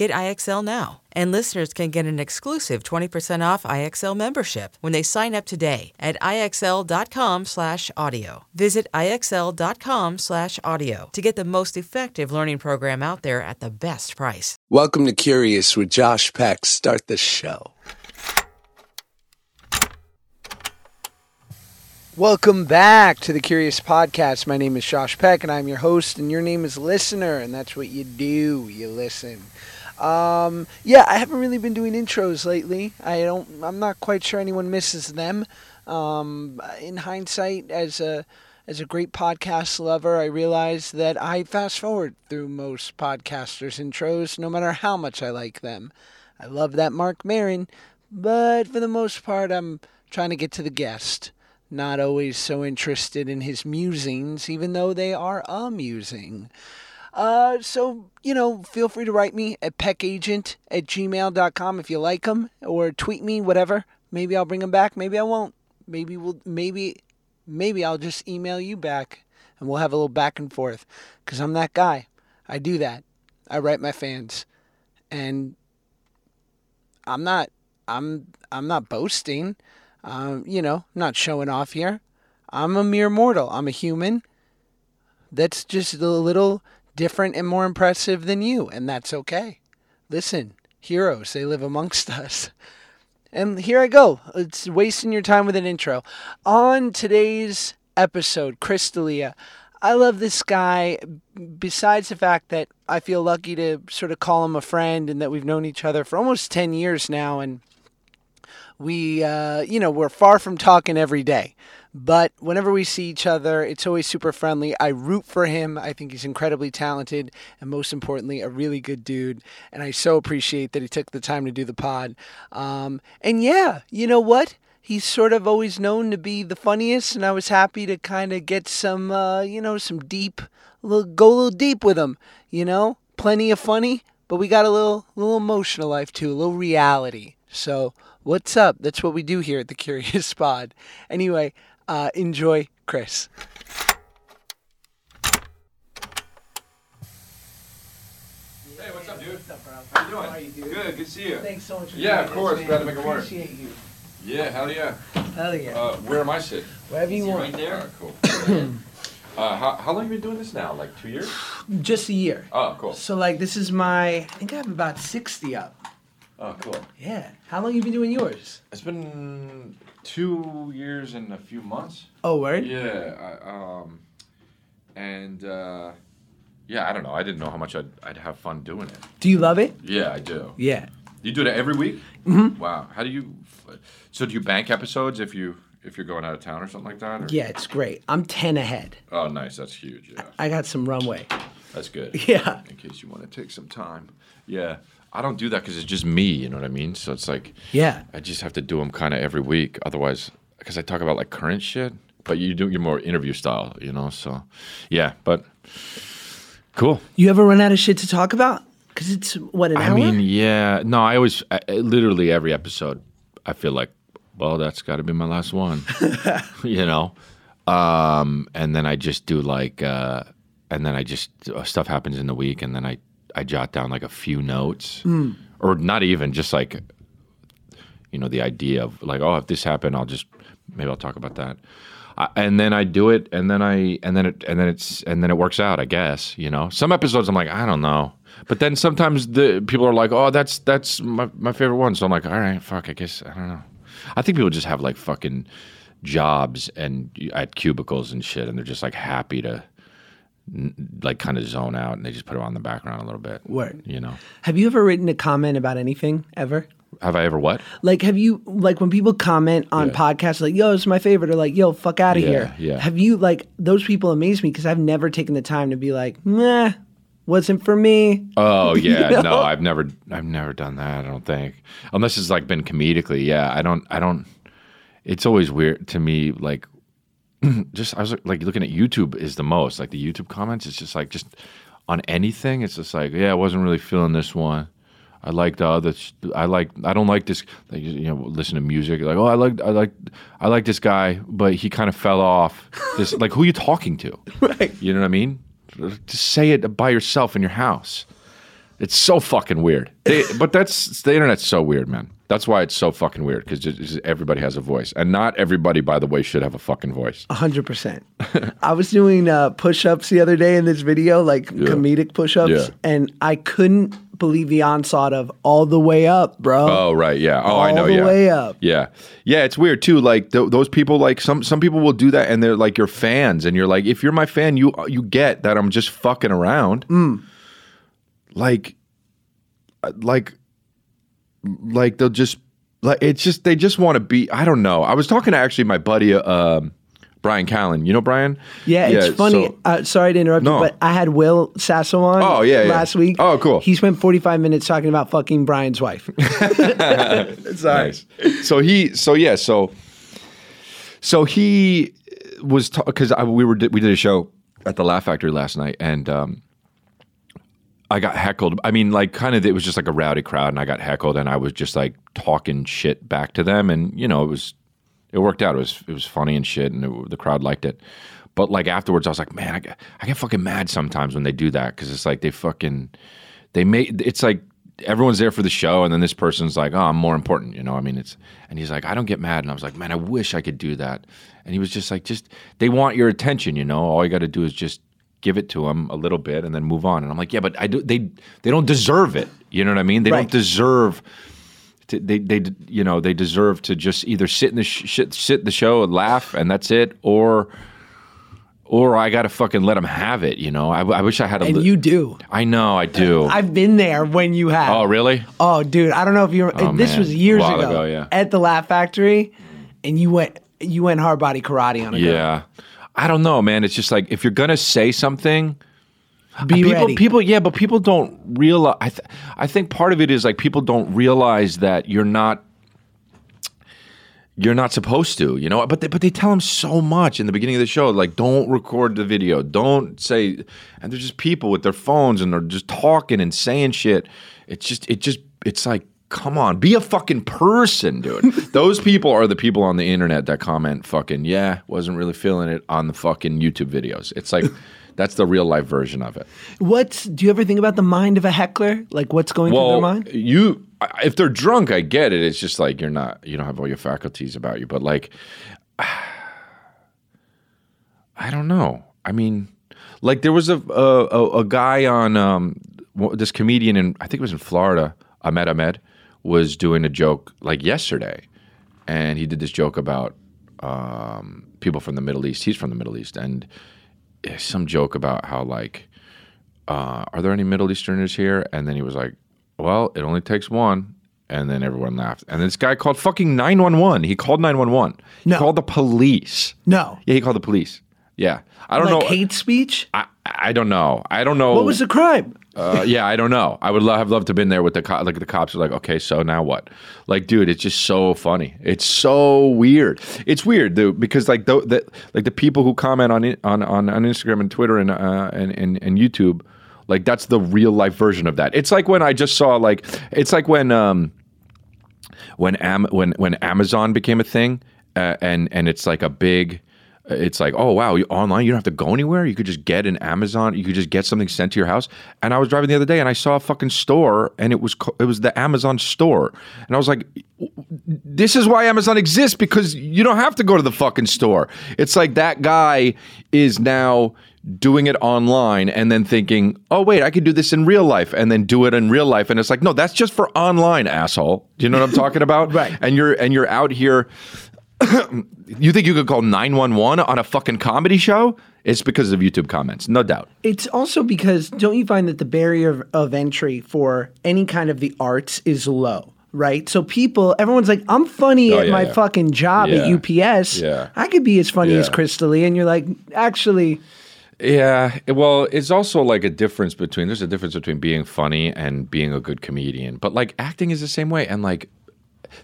Get IXL now. And listeners can get an exclusive 20% off IXL membership when they sign up today at IXL.com/audio. Visit IXL.com/audio to get the most effective learning program out there at the best price. Welcome to Curious with Josh Peck. Start the show. Welcome back to the Curious Podcast. My name is Josh Peck, and I'm your host, and your name is Listener, and that's what you do. You listen. Um, yeah, I haven't really been doing intros lately. I don't. I'm not quite sure anyone misses them. Um, in hindsight, as a as a great podcast lover, I realize that I fast forward through most podcasters' intros, no matter how much I like them. I love that Marc Maron, but for the most part, I'm trying to get to the guest. Not always so interested in his musings, even though they are amusing. Uh, so, you know, feel free to write me at peckagent at gmail.com if you like them, or tweet me, whatever. Maybe I'll bring them back. Maybe I won't. Maybe we'll, maybe, maybe I'll just email you back and we'll have a little back and forth. Because I'm that guy. I do that. I write my fans. And I'm not, I'm, I'm not boasting. Um, you know, not showing off here. I'm a mere mortal. I'm a human that's just a little different and more impressive than you, and that's okay. Listen, heroes, they live amongst us. And here I go. It's wasting your time with an intro. On today's episode, Chris D'Elia. I love this guy, besides the fact that I feel lucky to sort of call him a friend and that we've known each other for almost 10 years now. And we, uh, you know, we're far from talking every day. But whenever we see each other, it's always super friendly. I root for him. I think he's incredibly talented and, most importantly, a really good dude. And I so appreciate that he took the time to do the pod. Um, and yeah, you know what? He's sort of always known to be the funniest, and I was happy to kind of get some, uh, you know, some deep, little, go a little deep with him. You know, plenty of funny, but we got a little, little emotional life too, a little reality. So, what's up? That's what we do here at the Curious Pod. Anyway, uh, enjoy, Chris. Hey, what's up, dude? What's up, bro? How you doing? How you doing? Good, good to see you. Thanks so much for Yeah, of course. Glad to make it work. Appreciate you. Yeah, hell yeah. Hell yeah. Uh, where am I sitting? Wherever you want. Right there. cool. uh, how, how long have you been doing this now? Like two years? Just a year. Oh, cool. So like this is my I think I have about sixty up. Oh, cool. Yeah. How long you been doing yours? It's been two years and a few months. Oh word? Yeah. I, um, and uh, yeah, I don't know. I didn't know how much I'd, I'd have fun doing it. Do you love it? Yeah, I do. Yeah. You do it every week? Mhm. Wow. How do you? So do you bank episodes if you if you're going out of town or something like that? Or? Yeah, it's great. I'm ten ahead. Oh, nice. That's huge. Yeah. I got some runway. That's good. Yeah. In case you want to take some time. Yeah. I don't do that because it's just me. You know what I mean? So it's like Yeah. I just have to do them kind of every week. Otherwise, because I talk about like current shit, but you do you're more interview style. You know? So yeah. But cool. You ever run out of shit to talk about? Cause it's what an I hour. mean, yeah. No, I always I, I- literally every episode, I feel like, well, that's got to be my last one. you know. Um, and then I just do like, uh, and then I just uh, stuff happens in the week, and then I I jot down like a few notes, hmm. or not even just like, you know, the idea of like, oh, if this happened, I'll just maybe I'll talk about that. I, and then I do it, and then I, and then it, and then it's, and then it works out. I guess you know. Some episodes I'm like, I don't know, but then sometimes the people are like, oh, that's that's my my favorite one. So I'm like, all right, fuck, I guess I don't know. I think people just have like fucking jobs and at cubicles and shit, and they're just like happy to like kind of zone out, and they just put it on the background a little bit. Word. You know, Have you ever written a comment about anything ever? have I ever what? Like, have you like when people comment on Yeah. podcasts like "Yo, it's my favorite" or like "Yo, fuck out of Yeah, here"? yeah. Have you like those people amaze me because I've never taken the time to be like, "Nah, wasn't for me." Oh yeah, know? no, I've never, I've never done that. I don't think, unless it's like been comedically. Yeah, I don't, I don't. It's always weird to me. Like, just I was like looking at YouTube is the most like the YouTube comments. It's just like just on anything. It's just like yeah, I wasn't really feeling this one. I like the other. I like. I don't like this. Like, you know, listen to music. Like, oh, I like. I like. I like this guy, but he kind of fell off. This like, who are you talking to? Right. You know what I mean? Just say it by yourself in your house. It's so fucking weird. They, but that's the internet's so weird, man. That's why it's so fucking weird because everybody has a voice, and not everybody, by the way, should have a fucking voice. hundred percent. I was doing uh, push-ups the other day in this video, like comedic push-ups, Yeah. and I couldn't believe the onslaught of all the way up, bro. Oh right, yeah. Oh, I know. All yeah, way up. Yeah, yeah. It's weird too. Like th- those people, like some some people will do that, and they're like your fans, and you're like, if you're my fan, you you get that I'm just fucking around. Mm. Like, uh, like, like they'll just like it's just they just want to be. I don't know. I was talking to actually my buddy. Um, Bryan Callen, you know Bryan? Yeah, it's funny. so- uh, sorry to interrupt No. you, but I had Will Sasso on Oh, yeah, yeah. last week. Oh, cool. He spent 45 minutes talking about fucking Bryan's wife. sorry. Nice. So he, so yeah, so so he was because we were we did a show at the Laugh Factory last night, and um, I got heckled. I mean, like, kind of, it was just like a rowdy crowd, and I got heckled, and I was just like talking shit back to them, and you know, it was it worked out. It was it was funny and shit, and it, the crowd liked it. But like afterwards, I was like, man, I get, I get fucking mad sometimes when they do that because it's like they fucking they make it's like everyone's there for the show, and then this person's like, oh, I'm more important, you know. I mean, it's and he's like, I don't get mad, and I was like, man, I wish I could do that. And he was just like, just they want your attention, you know. All you got to do is just give it to them a little bit and then move on. And I'm like, yeah, but I do. They they don't deserve it. You know what I mean? They Right. don't deserve. To, they they you know they deserve to just either sit in the sh- shit, sit the show and laugh and that's it, or or I got to fucking let them have it. You know, I, I wish I had a. And li- you do. I know, I do. I've been there when you have. oh, really? Oh, dude, I don't know if you. Oh, this man. was years ago, ago, yeah. at the Laugh Factory, and you went you went hard body karate on a girl. I don't know, man. It's just like if you're gonna say something, uh, Be people, ready. people, yeah, but people don't realize. I, th- I think part of it is like people don't realize that you're not, you're not supposed to, you know. But they, but they tell them so much in the beginning of the show, like don't record the video, don't say, and they're just people with their phones and they're just talking and saying shit. It's just, it just, it's like. Come on, be a fucking person, dude. Those people are the people on the internet that comment fucking, yeah, wasn't really feeling it on the fucking YouTube videos. It's like, that's the real life version of it. What's do you ever think about the mind of a heckler? Like what's going through their mind? you if they're drunk, I get it. It's just like you're not, you don't have all your faculties about you. But like, I don't know. I mean, like there was a a, a, a guy on um, this comedian in I think it was in Florida. Ahmed Ahmed was doing a joke like yesterday, and he did this joke about um, people from the Middle East. He's from the Middle East, and eh, some joke about how like uh, are there any Middle Easterners here? And then he was like, well, it only takes one. And then everyone laughed. And this guy called fucking 911. He called 911. He called the police. No. Yeah, he called the police. Yeah. I don't like know. hate speech? I, I don't know. I don't know. What was the crime? Uh, yeah, I don't know. I would love, have loved to have been there with the co- like the cops are like, okay, so now what? Like, dude, it's just so funny. It's so weird. It's weird, dude, because like the, the like the people who comment on on on, on Instagram and Twitter and, uh, and and and YouTube, like that's the real life version of that. It's like when I just saw like it's like when um when Am- when when Amazon became a thing, uh, and and it's like a big. It's like, oh wow, you online, you don't have to go anywhere. You could just get an Amazon. You could just get something sent to your house. And I was driving the other day, and I saw a fucking store, and it was it was the Amazon store, and I was like, this is why Amazon exists because you don't have to go to the fucking store. It's like that guy is now doing it online and then thinking, oh, wait, I could do this in real life and then do it in real life. And it's like, no, that's just for online, asshole. Do you know what I'm talking about? Right. And you're and you're out here you think you could call 911 on a fucking comedy show? It's because of YouTube comments, no doubt. It's also because don't you find that the barrier of, entry for any kind of the arts is low? Right, so people, everyone's like, "I'm funny Oh, at yeah, my yeah. fucking job at UPS. Yeah. I could be as funny as Yeah. Chris D'Elia," and you're like, "Actually, Yeah, well, it's also like a difference between there's a difference between being funny and being a good comedian. But like acting is the same way and like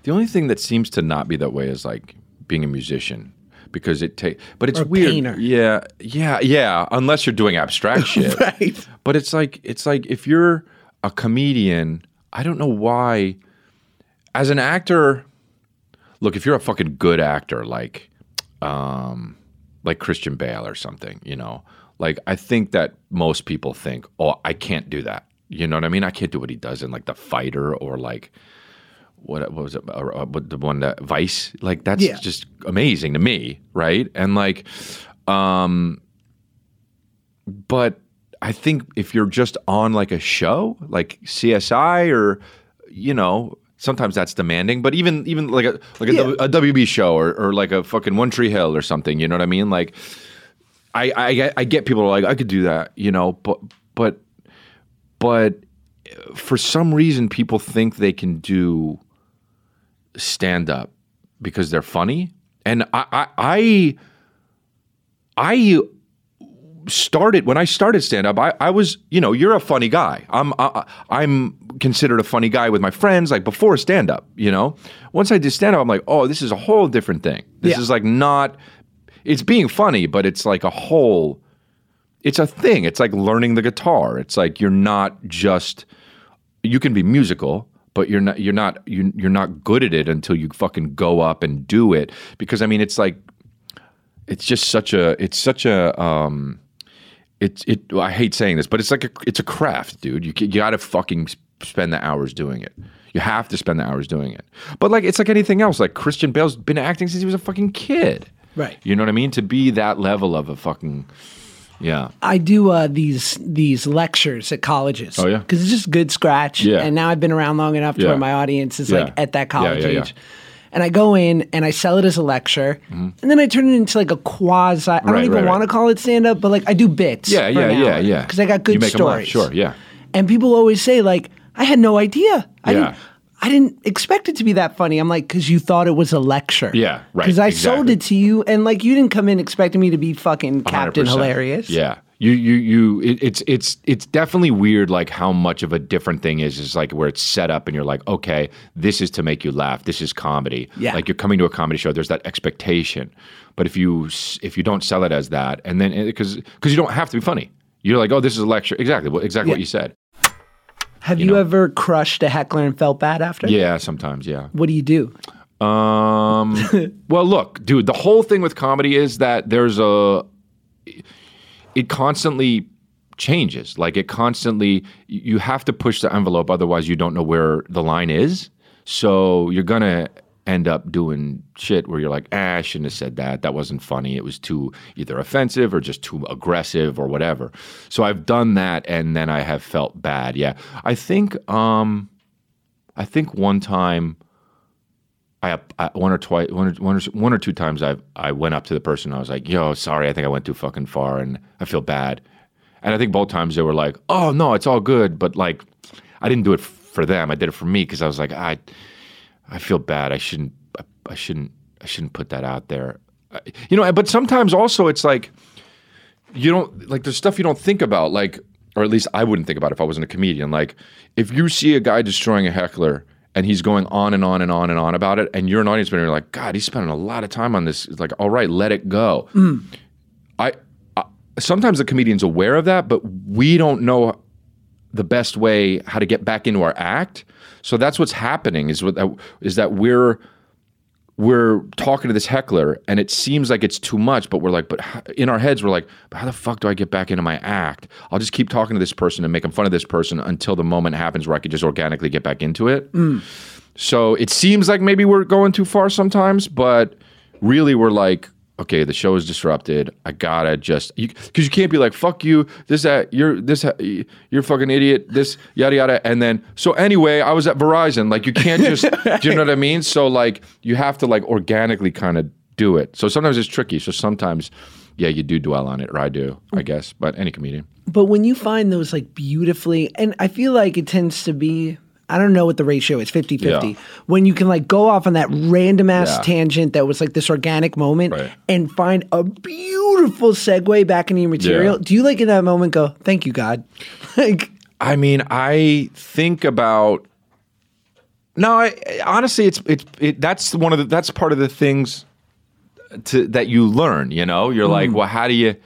the only thing that seems to not be that way is like being a musician because it takes. but it's weird. painter. Yeah. Yeah, yeah, unless you're doing abstract shit. Right. But it's like it's like if you're a comedian, I don't know why as an actor look, if you're a fucking good actor like um like Christian Bale or something, you know. Like I think that most people think, "Oh, I can't do that." You know what I mean? I can't do what he does in like The Fighter or like what what was it? Uh, uh, what the one that Vice? Like that's Yeah. just amazing to me, right? And like, um, but I think if you're just on like a show, like CSI or you know, sometimes that's demanding. But even even like a like a, Yeah. A WB show or, or like a fucking One Tree Hill or something, you know what I mean? Like, I I get, I get people like I could do that, you know, but but but for some reason people think they can do stand up because they're funny, and I I. I I started when I started stand up. I, I was, you know, you're a funny guy. I'm I, I'm considered a funny guy with my friends. Like before stand up, you know. Once I did stand up, I'm like, oh, this is a whole different thing. This Yeah. is like not. It's being funny, but it's like a whole. It's a thing. It's like learning the guitar. It's like you're not just. You can be musical, but you're not. You're not. You, you're not good at it until you fucking go up and do it. Because I mean, it's like it's just such a it's such a um it's it I hate saying this but it's like a it's a craft dude you you got to fucking spend the hours doing it you have to spend the hours doing it but like it's like anything else like Christian Bale's been acting since he was a fucking kid Right. you know what I mean to be that level of a fucking yeah I do uh, these these lectures at colleges. Oh, yeah? because it's just good scratch. Yeah. and now I've been around long enough to Yeah. where my audience is Yeah. like at that college Yeah, age. And I go in and I sell it as a lecture, and then I turn it into like a quasi. I don't Mm-hmm. Right, even right, want to call it stand up, but like I do bits. yeah yeah yeah yeah Because I got good you make 'em laugh, stories. sure yeah And people always say like, I had no idea. I Yeah. I didn't expect it to be that funny. I'm like, because you thought it was a lecture. Yeah, right, Because I sold it to you, and like you didn't come in expecting me to be fucking Captain 100%. Hilarious. Yeah. You you you it, it's it's it's definitely weird like how much of a different thing is is like where it's set up and you're like okay this is to make you laugh this is comedy Yeah. like you're coming to a comedy show there's that expectation but if you if you don't sell it as that and then eh, because because you don't have to be funny you're like oh this is a lecture exactly exactly what you said Have You you, know. ever crushed a heckler and felt bad after? yeah sometimes yeah What do you do? Um. well, look, dude. The whole thing with comedy is that there's a. It constantly changes. Like it constantly. You have to push the envelope, otherwise you don't know where the line is. So you're gonna end up doing shit where you're like, ah, I shouldn't have said that. That wasn't funny. It was too either offensive or just too aggressive or whatever. So I've done that, and then I have felt bad. Yeah, I think. Um, I think one time. I, I one or twice, one or, one or one or two times, I I went up to the person. I was like, "Yo, sorry, I think I went too fucking far, and I feel bad." And I think both times they were like, "Oh no, it's all good," but like, I didn't do it for them. I did it for me because I was like, I I feel bad. I shouldn't. I, I shouldn't. I shouldn't put that out there. I- You know. But sometimes also it's like you don't like there's stuff you don't think about like or at least I wouldn't think about if I wasn't a comedian like if you see a guy destroying a heckler and he's going on and on and on and on about it and you're an audience member you're like god he's spending a lot of time on this it's like all right let it go mm. I, I sometimes the comedian's aware of that but we don't know the best way how to get back into our act so that's what's happening is what is that we're we're talking to this heckler and it seems like it's too much but we're like but in our heads we're like but how the fuck do i get back into my act? I'll just keep talking to this person and making fun of this person until the moment happens where i could just organically get back into it. Mm. So it seems like maybe we're going too far sometimes but really we're like okay, the show is disrupted. I gotta just because you, can't be like fuck you, this that you're this uh, you're fucking idiot, this yada yada, and then so anyway, I was at Verizon. Like you can't just, do you know what I mean? So like you have to like organically kind of do it. So sometimes it's tricky. So sometimes, yeah, you do dwell on it, or I do, I guess. But any comedian. But when you find those like beautifully, and I feel like it tends to be I don't know what the ratio is 50 50. Yeah. When you can like go off on that random ass Yeah. tangent that was like this organic moment Right. and find a beautiful segue back into your material, Yeah. do you like in that moment go, thank you, God? like, I mean, I think about. No, I, honestly, it's it's it, that's one of the that's part of the things to that you learn. You know, you're like, mm. well, how do you?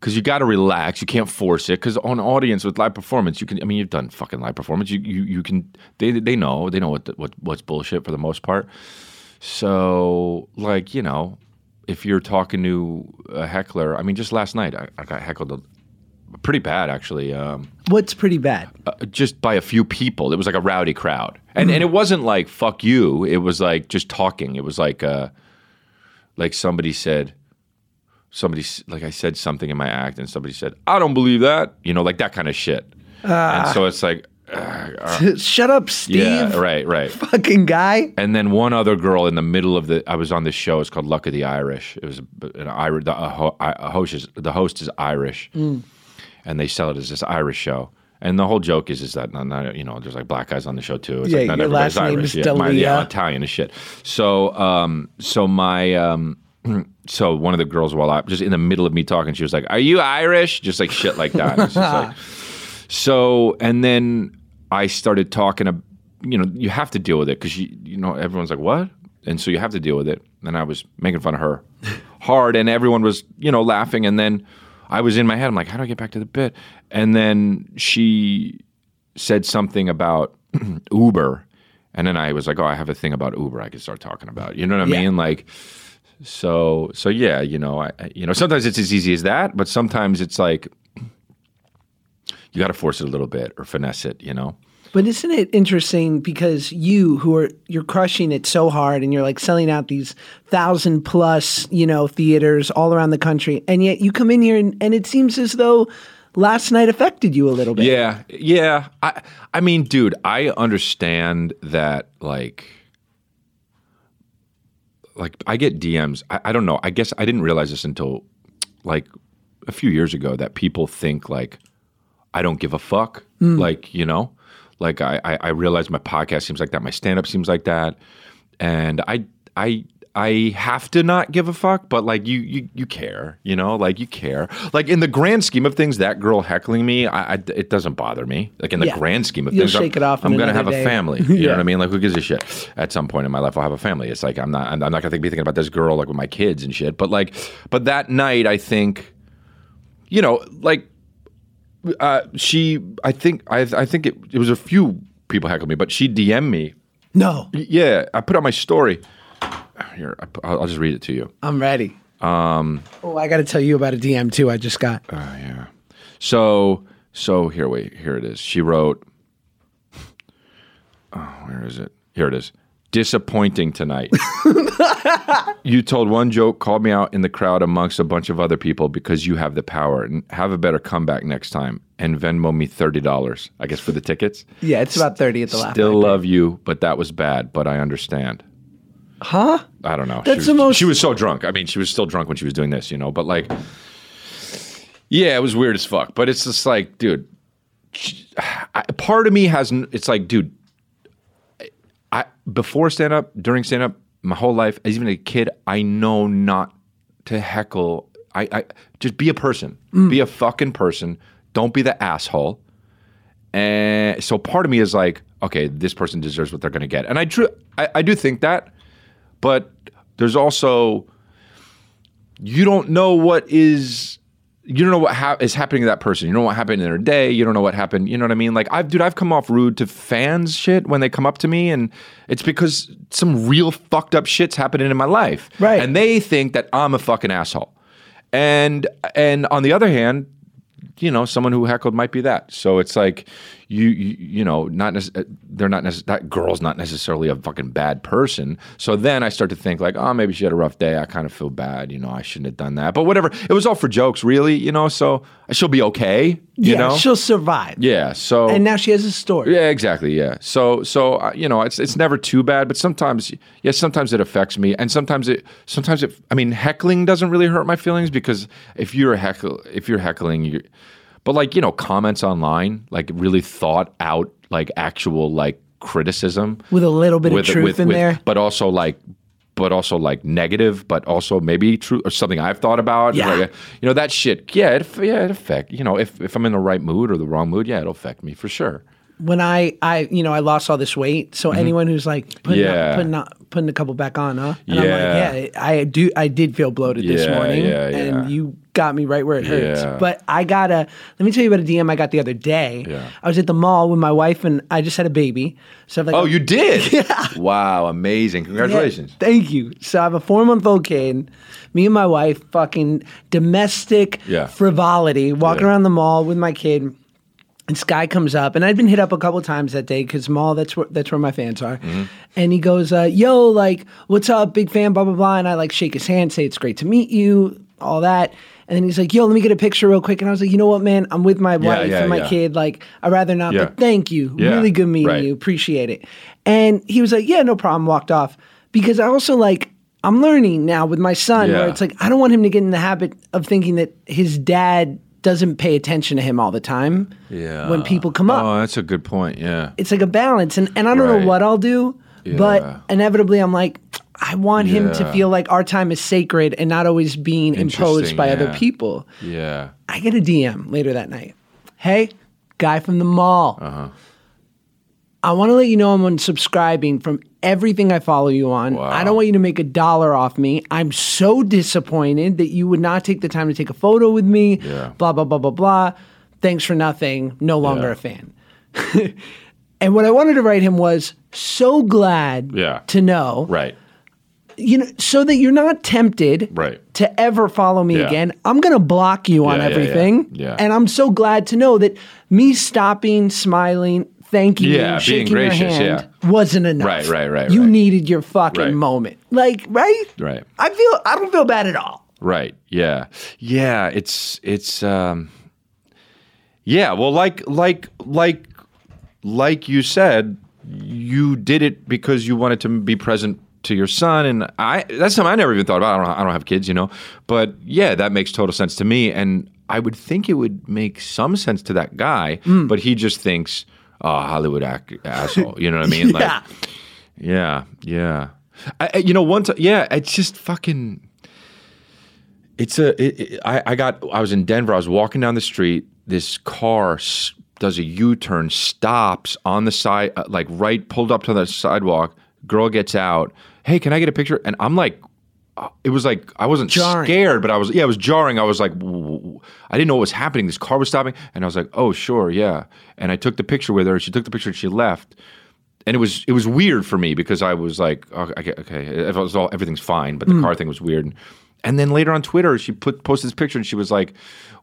Because you got to relax. You can't force it. Because on audience with live performance, you can. I mean, you've done fucking live performance. You you you can. They they know they know what the, what what's bullshit for the most part. So like you know, if you're talking to a heckler, I mean, just last night I, I got heckled a, pretty bad actually. Um, what's pretty bad? uh, just by a few people. It was like a rowdy crowd, and and it wasn't like "fuck you." It was like just talking. It was like uh, like somebody said, somebody like I said something in my act, and somebody said, "I don't believe that," you know, like that kind of shit. and so it's like, Shut up, Steve. yeah, right, right. Fucking guy. And then one other girl in the middle of the. I was on this show. It's called Luck of the Irish. It was an Irish. The, a ho, a host is the host is Irish, and they sell it as this Irish show. And the whole joke is is that not, not, you know there's like black guys on the show too. It's Yeah, like not your everybody's last name Irish. is yeah, my- yeah, Italian as shit. So um so my um so one of the girls while I just in the middle of me talking, she was like, "Are you Irish?" Just like shit like that. Just like, so and then I started talking. You know, you have to deal with it because you you know everyone's like, "What?" And so you have to deal with it. And I was making fun of her hard, and everyone was you know laughing. And then I was in my head. I'm like, "How do I get back to the bit?" And then she said something about Uber. And then I was like, oh, I have a thing about Uber I could start talking about. You know what I Yeah. mean? Like, so, so yeah, you know, I, you know, sometimes it's as easy as that, but sometimes it's like you got to force it a little bit or finesse it, you know? But isn't it interesting because you who are you're crushing it so hard and you're like selling out these thousand plus, you know, theaters all around the country and yet you come in here and, and it seems as though last night affected you a little bit. Yeah, yeah. I I mean, dude, I understand that like like I get DMs. I, I don't know. I guess I didn't realize this until like a few years ago that people think like I don't give a fuck. Hmm. Like, you know? Like I, I I realize my podcast seems like that, my stand up seems like that. And I I I have to not give a fuck, but like you, you, you care, you know, like you care. Like in the grand scheme of things, that girl heckling me, I, I- it doesn't bother me. Like in the Yeah. grand scheme of You'll things, I'm- shake it off I'm gonna have another a family. You know what I mean? Like who gives a shit? At some point in my life, I'll have a family. It's like I'm not, I'm, I'm not gonna be thinking about this girl like with my kids and shit. But like, but that night, I think, you know, like uh, she, I think, I, I think it, it was a few people heckled me, but she DM'd me. No, Yeah, I put on my story. Here, I'll, I'll just read it to you. I'm ready. Um Oh, I got to tell you about a DM too I just got. Oh yeah. So so here wait here it is. She wrote. Oh, where is it? Here it is. Disappointing tonight. you told one joke, called me out in the crowd amongst a bunch of other people because you have the power. And have a better comeback next time. And Venmo me thirty dollars. I guess for the tickets. Yeah, it's about 30 at the last. Still love you, but that was bad. But I understand. Huh? I don't know. That's she was, the most- She was so drunk. I mean, she was still drunk when she was doing this, you know. But like, yeah, it was weird as fuck. But it's just like, dude. I, part of me has. It's like, dude. I before stand up, during stand up, my whole life, as even a kid, I know not to heckle. I, I just be a person. Mm. Be a fucking person. Don't be the asshole. And so part of me is like, okay, this person deserves what they're going to get, and I, I I do think that, but there's also you don't know what is you don't know what ha- is happening to that person. You don't know what happened in their day. You don't know what happened. You know what I mean? Like I've dude, I've come off rude to fans shit when they come up to me, and it's because some real fucked up shit's happening in my life, Right. And they think that I'm a fucking asshole. And and on the other hand, you know, someone who heckled might be that. So it's like you you, you know, not nece- they're not necess- that girl's not necessarily a fucking bad person. So then I start to think like, oh, maybe she had a rough day. I kind of feel bad. You know, I shouldn't have done that. But whatever. It was all for jokes, really. You know, so she'll be okay. You yeah, know. she'll survive. yeah. So And now she has a story. yeah, exactly. Yeah. So, so uh, you know, it's it's never too bad, but sometimes, yes, sometimes it affects me, and sometimes it, sometimes it. I mean, heckling doesn't really hurt my feelings because if you're a heckle, if you're heckling, you, but like you know, comments online, like really thought out, like actual like criticism With a little bit of truth in there. but also like. But also like negative, but also maybe true or something I've thought about. Yeah. Like, you know that shit. Yeah, it, yeah, it affect. You know, if if I'm in the right mood or the wrong mood, yeah, it'll affect me for sure. when I, I, you know, I lost all this weight. So anyone who's like putting, Mm-hmm. Yeah. up, putting, up, putting a couple back on, huh? And Yeah. I'm like, yeah, I do. I did feel bloated this morning, yeah, yeah. and you got me right where it hurts. Yeah. But I got a. Let me tell you about a DM I got the other day. Yeah. I was at the mall with my wife, and I just had a baby. So I'm like, Oh, you did? Yeah. Wow, amazing. Congratulations. Yeah, thank you. So I have a four month old kid. Me and my wife, fucking domestic Yeah. frivolity, walking Yeah. around the mall with my kid. And Sky comes up, and I'd been hit up a couple times that day because mall that's where that's where my fans are. Mm-hmm. And he goes, uh, "Yo, like, what's up, big fan, blah blah blah." And I like shake his hand, say it's great to meet you, all that. And then he's like, "Yo, let me get a picture real quick." And I was like, "You know what, man? I'm with my wife yeah, and my yeah. kid. Like, I'd rather not. But thank you. Really good meeting right. you. Appreciate it." And he was like, "Yeah, no problem." Walked off because I also like I'm learning now with my son where it's like I don't want him to get in the habit of thinking that his dad doesn't pay attention to him all the time. Yeah. When people come up, Oh, that's a good point. Yeah. it's like a balance, and and I don't Right. know what I'll do, Yeah. but inevitably I'm like. I want him to feel like our time is sacred and not always being imposed by other people. Yeah. I get a DM later that night. Hey, guy from the mall. Uh-huh. I want to let you know I'm unsubscribing from everything I follow you on. Wow. I don't want you to make a dollar off me. I'm so disappointed that you would not take the time to take a photo with me. Yeah. Blah, blah, blah, blah, blah. Thanks for nothing. No longer Yeah. a fan. and what I wanted to write him was so glad Yeah. to know Right. you know, so that you're not tempted Right. to ever follow me Yeah. again. I'm gonna block you on everything. Yeah. And I'm so glad to know that me stopping, smiling, thanking Yeah, you, shaking being gracious, your hand yeah. wasn't enough. Right, right, right, You right. needed your fucking Right. moment. Like, right? Right. I feel I don't feel bad at all. Right. Yeah. Yeah. It's it's um Yeah, well like like like like you said, you did it because you wanted to be present to your son and I that's something I never even thought about. I don't I don't have kids, you know. But yeah, that makes total sense to me and I would think it would make some sense to that guy, Mm. but he just thinks, "Oh, Hollywood ac- asshole." You know what I mean? Like yeah. Yeah, yeah. I, I- you know, one time, yeah, it's just fucking. It's a. It, it- I, I got. I was in Denver. I was walking down the street. This car s- does a U turn, stops on the side, uh, like right, pulled up to the sidewalk. Girl gets out. Hey, can I get a picture? And I'm like, it was like I wasn't Jarring. scared, but I was. Yeah, it was jarring. I was like, I didn't know what was happening. This car was stopping, and I was like, oh sure, yeah. And I took the picture with her. She took the picture and she left and it was it was weird for me because I was like, oh, okay, okay, it was all everything's fine, but the mm. car thing was weird. And then later on Twitter, she put posted this picture and she was like,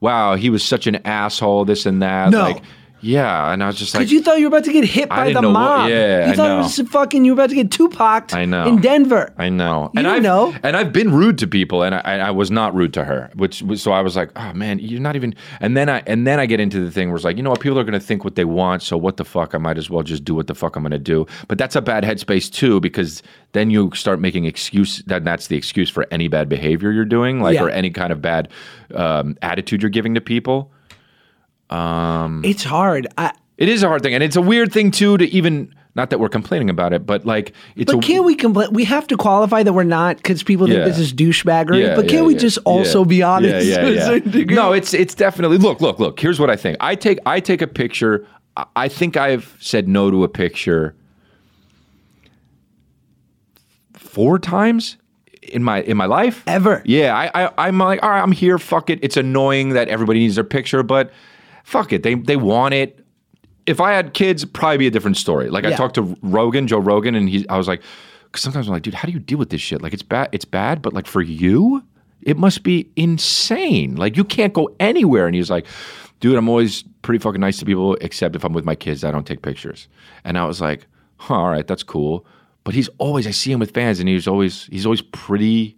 "Wow, he was such an asshole, this and that." No. Like, yeah, and I was just like, Because you thought you were about to get hit by the know what- mob. yeah, you I thought know. it was fucking. You were about to get Tupac. I know. in Denver. I know, You and I know. and I've been rude to people, and I, I was not rude to her, which was, so I was like, oh man, you're not even. And then I and then I get into the thing where it's like, you know what, people are going to think what they want, so what the fuck, I might as well just do what the fuck I'm going to do. But that's a bad headspace too, because then you start making excuse that that's the excuse for any bad behavior you're doing, like Yeah. or any kind of bad um, attitude you're giving to people. Um, it's hard. I, It is a hard thing, and it's a weird thing too to even. Not that we're complaining about it, but like it's But can't we complain? We have to qualify that we're not because people think Yeah. this is douchebaggery. Yeah, but can't we yeah, just yeah. also be honest? No, it's it's definitely look, look, look. Here's what I think. I take I take a picture. I- I think I've said no to a picture four times in my in my life Ever. Yeah, I, I I'm like, all right, I'm here. Fuck it. It's annoying that everybody needs their picture, but fuck it. They they want it. If I had kids, probably be a different story. Like I talked to Rogan, Joe Rogan, and he, I was like, because sometimes I'm like, dude, how do you deal with this shit? Like it's bad, it's bad, but like for you, it must be insane. Like you can't go anywhere. And he's like, dude, I'm always pretty fucking nice to people, except if I'm with my kids, I don't take pictures. And I was like, huh, all right, that's cool. But he's always, I see him with fans, and he's always, he's always pretty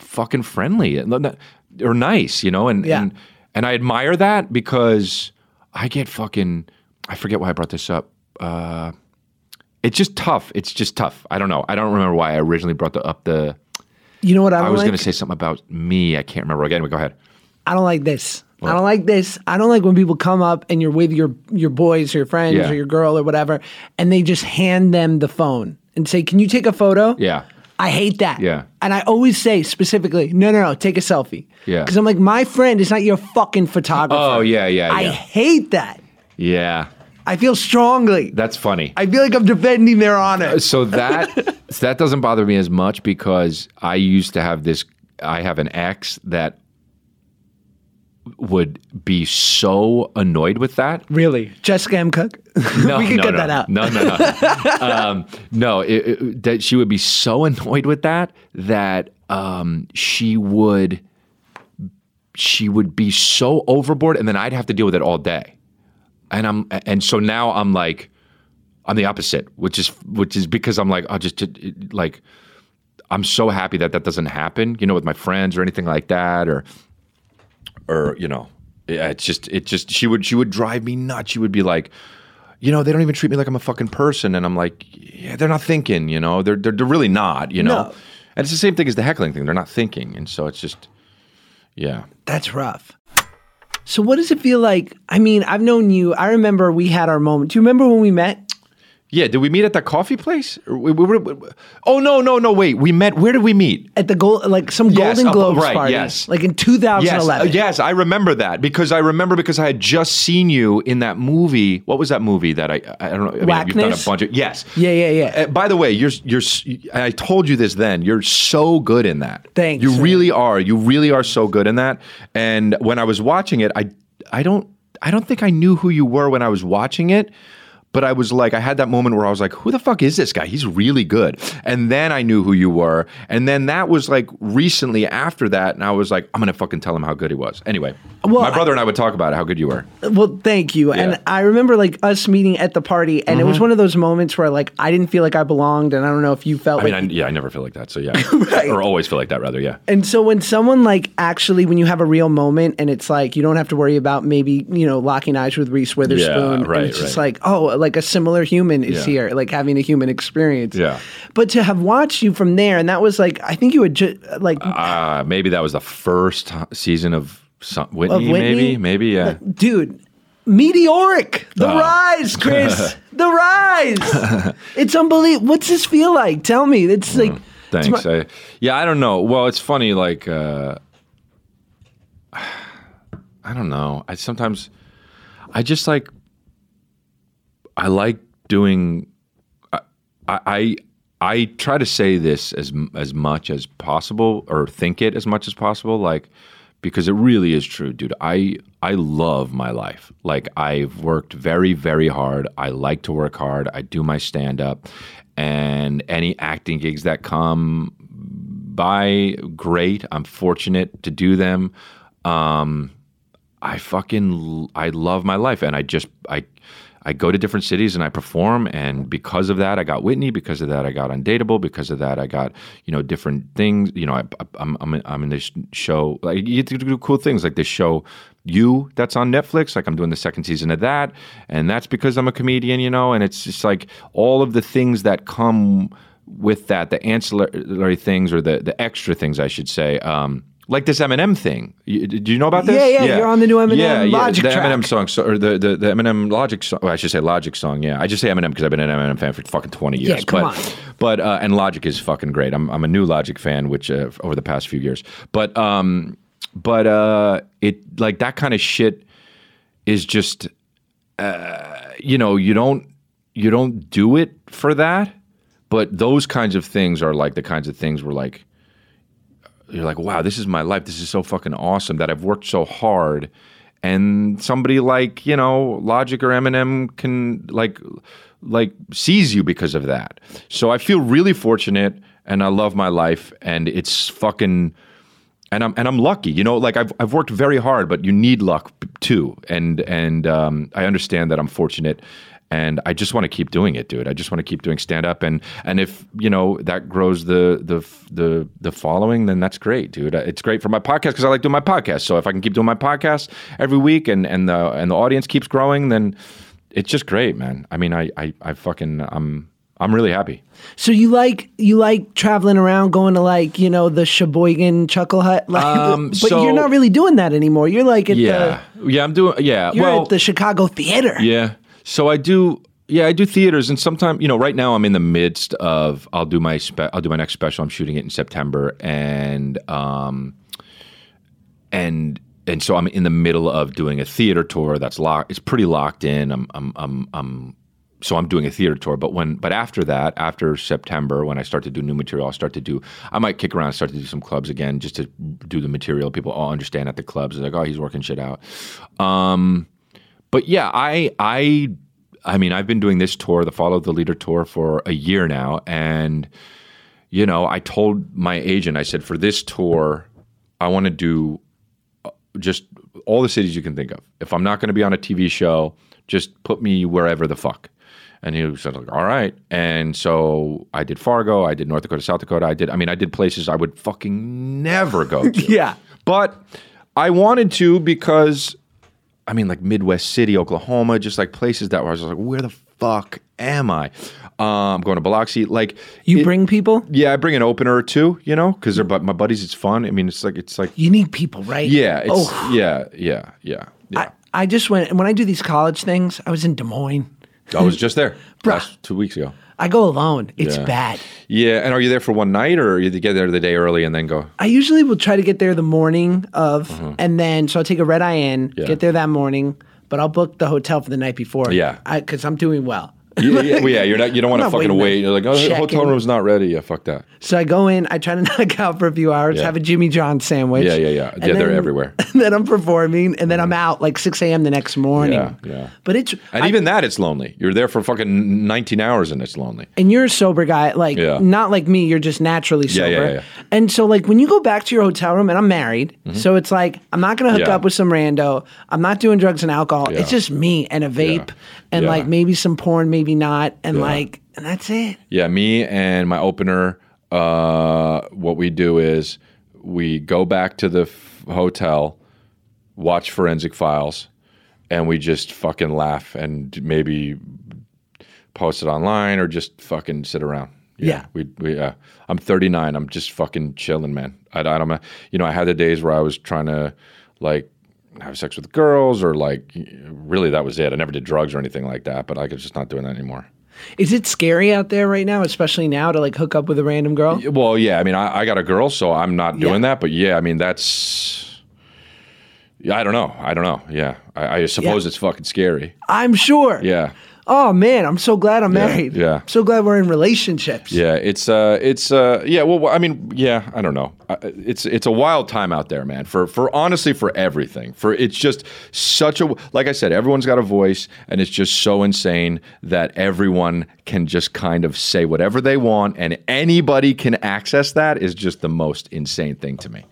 fucking friendly or nice, you know. And Yeah. and and I admire that because I get fucking, I forget why I brought this up. Uh, it's just tough. It's just tough. I don't know. I don't remember why I originally brought the, up the. You know what I I was like? going to say something about me. I can't remember again. We go ahead. I don't like this. I don't like this. I don't like when people come up and you're with your your boys or your friends Yeah. or your girl or whatever, and they just hand them the phone and say, "Can you take a photo?" Yeah. I hate that. Yeah. And I always say specifically, no, no, no, take a selfie. Yeah. Because I'm like, my friend is not your fucking photographer. Oh, yeah, yeah, I yeah. hate that. Yeah, I feel strongly. that's funny. I feel like I'm defending their honor. Uh, so that so that doesn't bother me as much because I used to have this. I have an ex that would be so annoyed with that. Really, Jessica M. Cook. No, we no, cut no. that out. No, no, no. um, no, it, it- that she would be so annoyed with that that um, she would she would be so overboard, and then I'd have to deal with it all day. And I'm and so now I'm like I'm the opposite, which is which is because I'm like I'll just like I'm so happy that that doesn't happen, you know, with my friends or anything like that, or or you know, it's just it just she would she would drive me nuts. She would be like, you know, they don't even treat me like I'm a fucking person, and I'm like, yeah, they're not thinking, you know, they're they're, they're really not, you know, No. and it's the same thing as the heckling thing. They're not thinking, and so it's just, yeah, That's rough. So what does it feel like? I mean, I've known you. I remember we had our moment. Do you remember when we met? Yeah. Did we meet at that coffee place? Or we- we we- oh no, no, no. Wait, we met. Where did we meet? At the gold, like some Yes, Golden uh, Globes right, party, yes. like in Yes, 2011. uh, yes, I remember that because I remember because I had just seen you in that movie. What was that movie that I I don't know. I mean, you've done a bunch of yes. Yeah, yeah, yeah. Uh, by the way, you're you're. I told you this then. You're so good in that. Thanks, You man. really are. You really are so good in that. And when I was watching it, I I don't I don't think I knew who you were when I was watching it. But I was like, I had that moment where I was like, who the fuck is this guy? He's really good. And then I knew who you were. And then that was like recently after that. And I was like, I'm going to fucking tell him how good he was. Anyway, Well, my brother and I would talk about it, how good you were. Well, thank you. Yeah. And I remember like us meeting at the party, and it was mm-hmm. one of those moments where like I didn't feel like I belonged, and I don't know if you felt I mean, like. I, yeah, I never feel like that. So yeah. Or always feel like that, rather. Yeah. and so when someone like actually, when you have a real moment, and it's like you don't have to worry about maybe you know locking eyes with Reese Witherspoon, Yeah, right, it's just like oh, like a similar human is Yeah. here, like having a human experience. Yeah. But to have watched you from there, and that was like I think you had just like Uh, maybe that was the first season of some, Whitney, Whitney? maybe, maybe, yeah. dude meteoric the Oh. rise chris the rise it's unbelievable what's this feel like tell me it's like Mm, Thanks. my- I, yeah, I don't know. Well, it's funny. Like, uh, I don't know. I sometimes, I just like, I like doing. I, I I try to say this as as much as possible, or think it as much as possible. Like, because it really is true, dude. I I love my life. Like, I've worked very very hard. I like to work hard. I do my stand up, and any acting gigs that come by, great. I'm fortunate to do them. Um, I fucking I love my life, and I just I I go to different cities and I perform, and because of that, I got Whitney. Because of that, I got Undateable. Because of that, I got you know different things. You know, I, I'm I'm in, I'm in this show. Like you get to do cool things, like this show. You that's on Netflix. Like I'm doing the second season of that, and that's because I'm a comedian. You know, and it's just like all of the things that come with that, the ancillary things or the the extra things, I should say. Um, like this Eminem thing. You, do you know about this? Yeah, yeah, you're on the new Eminem yeah, yeah, Logic the track. Eminem song, so, or the, the, the Eminem Logic song. Well, I should say Logic song. Yeah, I just say Eminem because I've been an Eminem fan for fucking twenty years. Yeah, come but, on. But uh, and Logic is fucking great. I'm I'm a new Logic fan, which uh, over the past few years. But um, but uh, it like that kind of shit is just uh, you know you don't you don't do it for that. But those kinds of things are like the kinds of things where like you're like, wow, this is my life. This is so fucking awesome that I've worked so hard. And somebody like, you know, Logic or Eminem can like like sees you because of that. So I feel really fortunate and I love my life and it's fucking and I'm and I'm lucky. You know, like I've I've worked very hard, but you need luck too. And and um, I understand that I'm fortunate. And I just want to keep doing it, dude. I just want to keep doing stand up, and and if you know that grows the the the the following, then that's great, dude. It's great for my podcast because I like doing my podcast. So if I can keep doing my podcast every week, and and the and the audience keeps growing, then it's just great, man. I mean, I I, I fucking I'm I'm really happy. So you like you like traveling around, going to like you know the Sheboygan Chuckle Hut, like, Um, but so- you're not really doing that anymore. You're like at Yeah, yeah, I'm doing. Yeah, you're well, at the Chicago Theater. Yeah. So I do. Yeah, I do theaters, and sometimes you know. Right now, I'm in the midst of. I'll do my. Spe- I'll do my next special. I'm shooting it in September, and um, and and so I'm in the middle of doing a theater tour. That's locked. It's pretty locked in. I'm. I'm. I'm. I'm so I'm doing a theater tour, but when but after that, after September, when I start to do new material, I'll start to do. I might kick around, start to do some clubs again, just to do the material. People all understand at the clubs. They're like, oh, he's working shit out. Um, but yeah, I I I mean, I've been doing this tour, the Follow the Leader tour, for a year now, and you know, I told my agent, I said, for this tour, I want to do uh, just all the cities you can think of. If I'm not going to be on a TV show, just put me wherever the fuck. And he said, like, all right. And so I did Fargo, I did North Dakota, South Dakota. I did, I mean, I did places I would fucking never go to. Yeah. But I wanted to because, I mean, like Midwest City, Oklahoma, just like places that where I was like, where the fuck am I? Um, I'm going to Biloxi. Like, You it- bring people. yeah, I bring an opener or two, you know, because they're but my buddies. It's fun. I mean, it's like it's like You need people, right? yeah, it's Oh, yeah, yeah, yeah. yeah. I, I just went and when I do these college things. I was in Des Moines. I, was just there Bruh. last two weeks ago. I go alone. It's Yeah. bad. Yeah, and are you there for one night, or you get there the day early and then go? I usually will try to get there the morning of, uh-huh. and then so I'll take a red eye in. Yeah. get there that morning, but I'll book the hotel for the night before. Yeah. because I'm doing well. Yeah, yeah, well, yeah, you're not. You don't want to fucking wait. You're like, oh, the hotel room's not ready. Yeah, fuck that. So I go in, I try to knock out for a few hours, Yeah. have a Jimmy John sandwich. Yeah, yeah, yeah. Yeah, they're everywhere. And then I'm performing, and then I'm out like 6 a.m. the next morning. Yeah, yeah. But it's And I- even that, it's lonely. You're there for fucking 19 hours, and it's lonely. and you're a sober guy, like Yeah. not like me. You're just naturally sober. yeah, yeah, yeah. And so, like when you go back to your hotel room, and I'm married, so it's like I'm not gonna hook Mm-hmm. Up with some rando. I'm not doing drugs and alcohol. It's just me and a vape, and like maybe some porn, maybe not, and Yeah. like and that's it. Yeah, me and my opener, uh, what we do is we go back to the f- hotel, watch Forensic Files, and we just fucking laugh and maybe post it online or just fucking sit around. Yeah. we we. Uh, I'm 39. I'm just fucking chilling, man. I, I don't. You know, I had the days where I was trying to like have sex with girls or like really that was it. I never did drugs or anything like that, but I'm just not doing that anymore. Is it scary out there right now, especially now, to like hook up with a random girl? Well, yeah. I mean, I, I got a girl, so I'm not doing Yeah. that. But yeah, I mean, that's. Yeah, I don't know. I don't know. Yeah, I, I suppose Yeah. it's fucking scary. I'm sure. Yeah, Oh man, I'm so glad I'm Yeah, married. yeah. I'm so glad we're in relationships. yeah. It's uh, it's uh, yeah. Well, I mean, yeah. I don't know. It's it's a wild time out there, man. For for honestly, for everything. For it's just such a like I said, everyone's got a voice, and it's just so insane that everyone can just kind of say whatever they want, and anybody can access that is just the most insane thing to me.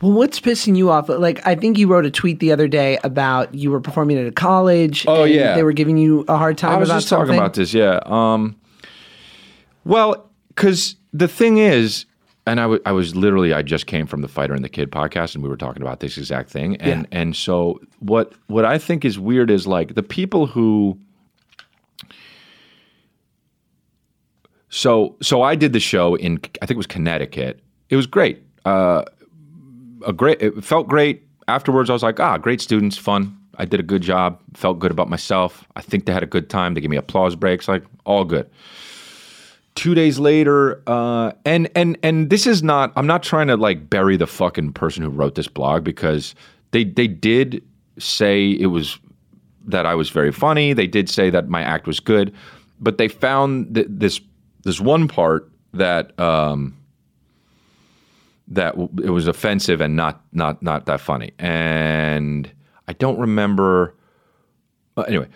Well, what's pissing you off? Like, I think you wrote a tweet the other day about you were performing at a college. Oh, and yeah. They were giving you a hard time I was just something. talking about this, yeah. Um, well, because the thing is, and I I was literally, I just came from the Fighter and the Kid podcast, and we were talking about this exact thing. And Yeah. and so what what I think is weird is like the people who. So so I did the show in I think it was Connecticut. It was great. Uh, a great. It felt great. Afterwards, I was like, ah, great students, fun. I did a good job. Felt good about myself. I think they had a good time. They gave me applause breaks. Like all good. Two days later, uh, and and and this is not. I'm not trying to like bury the fucking person who wrote this blog because they they did say it was that I was very funny. They did say that my act was good, but they found th- this this one part that. Um, that it was offensive and not not not that funny. And I don't remember. uh, anyway,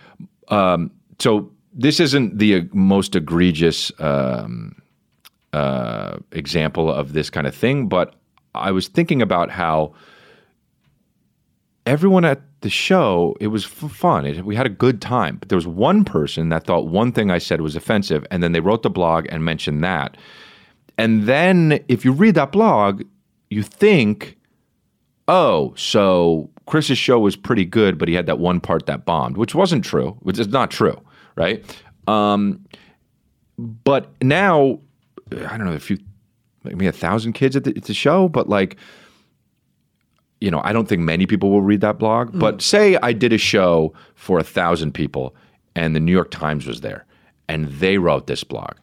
um, so this isn't the most egregious um, uh, example of this kind of thing, but I was thinking about how everyone at the show it was fun. It, we had a good time, but there was one person that thought one thing I said was offensive, and then they wrote the blog and mentioned that. And then if you read that blog, you think, oh, so Chris's show was pretty good, but he had that one part that bombed, which wasn't true, which is not true, right? Um, but now, I don't know, a few, maybe a thousand kids at the, at the show, but like, you know, I don't think many people will read that blog. But say I did a show for a thousand people and the New York Times was there and they wrote this blog.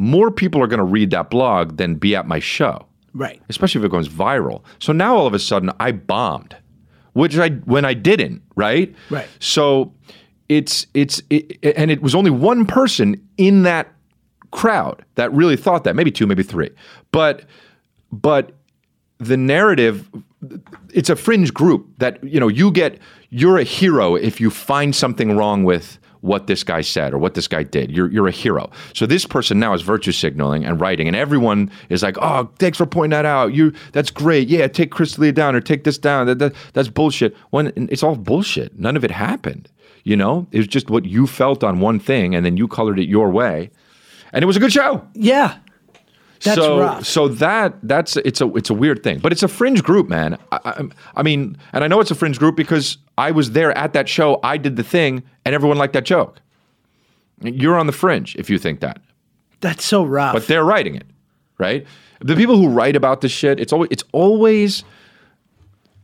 More people are going to read that blog than be at my show Right. especially if it goes viral. So now all of a sudden I bombed, which I when I didn't, right? Right. So it's it's it, and it was only one person in that crowd that really thought that, maybe two, maybe three. But but the narrative it's a fringe group that you know you get you're a hero if you find something wrong with what this guy said or what this guy did. You're, you're a hero. So this person now is virtue signaling and writing and everyone is like oh thanks for pointing that out. You that's great. Yeah take chris down or take this down. That, that, that's bullshit. When it's all bullshit. None of it happened. You know? It was just what you felt on one thing and then you colored it your way. And it was a good show. Yeah. That's so, rough. So that that's it's a it's a weird thing, but it's a fringe group, man. I, I, I mean, and I know it's a fringe group because I was there at that show. I did the thing, and everyone liked that joke. You're on the fringe if you think that, That's so rough. but they're writing it, right? The people who write about this shit, it's always it's always.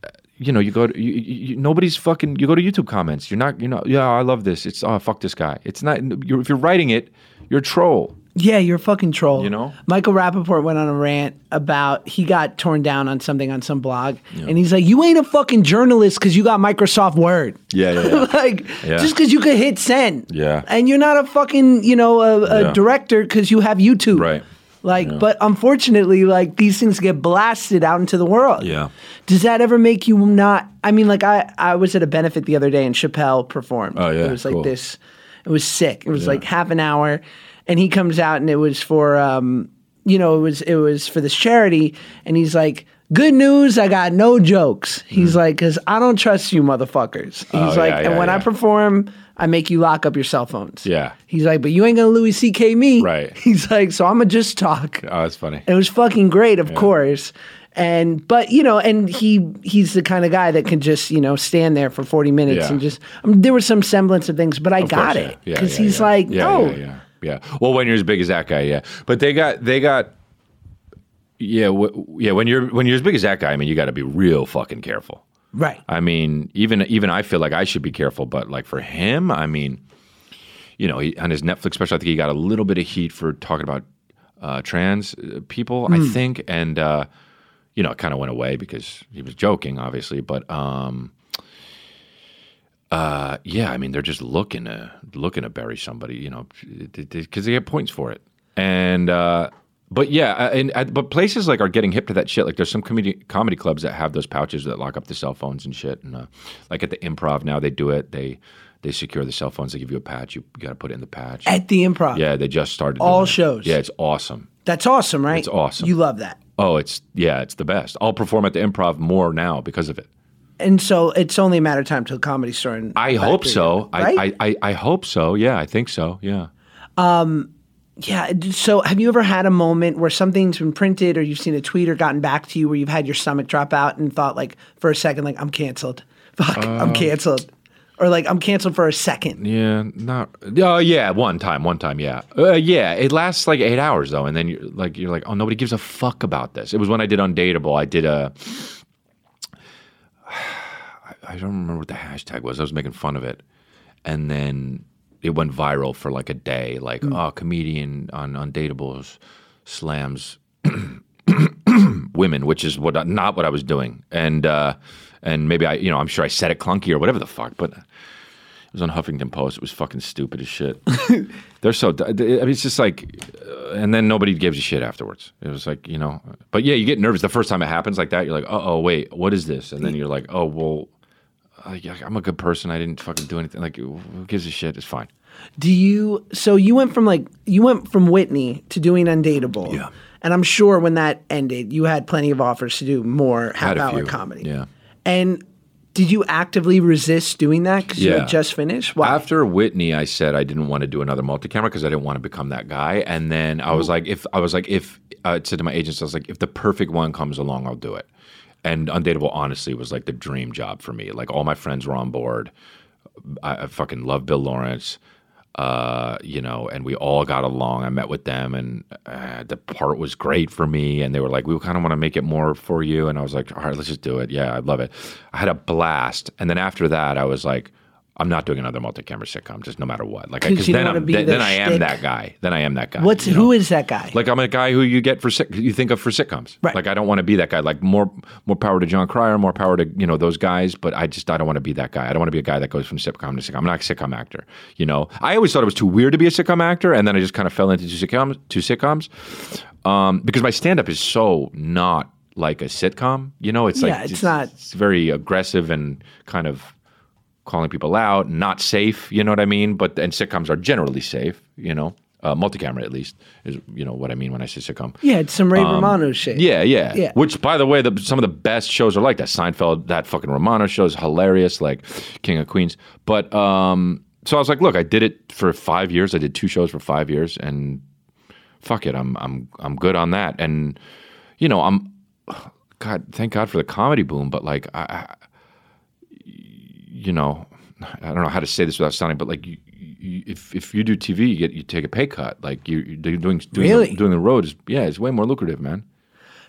uh, You know, you go to you, you, you- nobody's fucking. You go to YouTube comments. You're not. You're not. Yeah, I love this. It's oh fuck this guy. It's not. You're, if you're writing it, you're a troll. Yeah, you're a fucking troll. You know? Michael Rapaport went on a rant about he got torn down on something on some blog, and he's like, "You ain't a fucking journalist because you got Microsoft Word." Yeah, yeah, yeah. like Yeah. just because you could hit send. Yeah. And you're not a fucking you know a, a Yeah. director because you have YouTube. Right. Like, but unfortunately, like these things get blasted out into the world. Yeah. Does that ever make you not? I mean, like I I was at a benefit the other day and Chappelle performed. Oh, yeah, It was like cool. this. It was sick. It was like half an hour, and he comes out and it was for um, you know, it was it was for this charity, and he's like. Good news, I got no jokes. He's like, because I don't trust you motherfuckers. He's. Oh, like, yeah, and yeah, when I perform, I make you lock up your cell phones. Yeah. He's like, but you ain't gonna Louis C.K. me. Right. He's like, so I'm gonna just talk. Oh, that's funny. It was fucking great, of course. And but you know, and he he's the kind of guy that can just you know stand there for forty minutes Yeah. and just. I mean, there was some semblance of things, but I Of got course, it yeah. Yeah, because yeah, he's yeah. like, yeah, no, yeah. Well, when you're as big as that guy, yeah. But they got they got yeah, w- yeah. When you're when you're as big as that guy, I mean, you got to be real fucking careful. right, I mean, even even I feel like I should be careful, but like for him, I mean, you know, he, on his Netflix special, I think he got a little bit of heat for talking about uh, trans uh, people, I think, and uh, you know, it kind of went away because he was joking, obviously, but um, uh, yeah, I mean, they're just looking to looking to bury somebody, you know, because they get points for it, and. uh but yeah, uh, and uh, but places like are getting hip to that shit. Like there's some comedy comedy clubs that have those pouches that lock up the cell phones and shit. And uh, like at the Improv now, they do it. They they secure the cell phones. They give you a patch. You, you got to put it in the patch. at the improv. yeah, they just started All doing it. shows. Yeah, it's awesome. that's awesome, right? It's awesome. You love that, Oh, it's yeah, it's the best. I'll perform at the Improv more now because of it. And so it's only a matter of time till comedy store. And I hope to- so. Right? I, I, I hope so. Yeah, I think so. Yeah. Yeah. So, have you ever had a moment where something's been printed, or you've seen a tweet or gotten back to you, where you've had your stomach drop out and thought, like, for a second, like, I'm canceled. Fuck, Uh. I'm canceled, or like, I'm canceled for a second. Yeah, not. Oh, yeah, one time, one time, yeah, uh, yeah. It lasts like eight hours though, and then you're like, you're like, oh, nobody gives a fuck about this. It was when I did Undateable. I did a. I, don't remember what the hashtag was. I was making fun of it, and then it went viral for like a day. Like, oh, comedian on Undateables slams women, which is what not what I was doing, and uh, and maybe I, you know, I'm sure I said it clunky or whatever the fuck, but it was on Huffington Post. It was fucking stupid as shit. They're so. I mean, it's just like, uh, and then nobody gives a shit afterwards. It was like you know, but yeah, you get nervous the first time it happens like that. You're like, oh, oh, wait, what is this? And then you're like, oh, well, uh, I'm a good person. I didn't fucking do anything. Like, who gives a shit? It's fine. Do you? So you went from like you went from Whitney to doing Undateable. Yeah. And I'm sure when that ended, you had plenty of offers to do more half-hour comedy. Yeah. And did you actively resist doing that because you Yeah. had just finished? Why? After Whitney, I said I didn't want to do another multi-camera because I didn't want to become that guy. And then I was like, if I was like, if I said to my agents, I was like, if the perfect one comes along, I'll do it. And Undateable, honestly, was like the dream job for me. Like all my friends were on board. I, I fucking love Bill Lawrence. Uh, you know, and we all got along. I met with them, and uh, the part was great for me. And they were like, "We kind of want to make it more for you." And I was like, "All right, let's just do it." Yeah, I love it. I had a blast. And then after that, I was like, "I'm not doing another multi-camera sitcom, just no matter what." Like, because then I'm be then, the then I am that guy. Then I am that guy. What's you know? is that guy? Like I'm a guy who you get for sit- you think of for sitcoms. Right. Like I don't want to be that guy. Like more more power to Jon Cryer, more power to you know those guys. But I just I don't want to be that guy. I don't want to be a guy that goes from sitcom to sitcom. I'm not a sitcom actor. You know, I always thought it was too weird to be a sitcom actor, and then I just kind of fell into two sitcoms. Two sitcoms, um, because my stand up is so not like a sitcom. You know, it's like Yeah, it's not- It's very aggressive and kind of calling people out, not safe. You know what I mean? But and sitcoms are generally safe. You know, uh, multi-camera at least is you know what I mean when I say sitcom. yeah, it's some Ray Romano shit. Um, Yeah, yeah, Yeah. Which, by the way, the, some of the best shows are like that. Seinfeld, that fucking Romano show is hilarious, like King of Queens. But um, so I was like, look, I did it for five years. I did two shows for five years, and fuck it, I'm I'm I'm good on that. And you know, I'm God, thank God for the comedy boom. But like, I you know, I don't know how to say this without sounding, but like. You, you, if if you do TV, you get you take a pay cut. Like you, you're doing doing Really? the, doing the road is yeah, it's way more lucrative, man.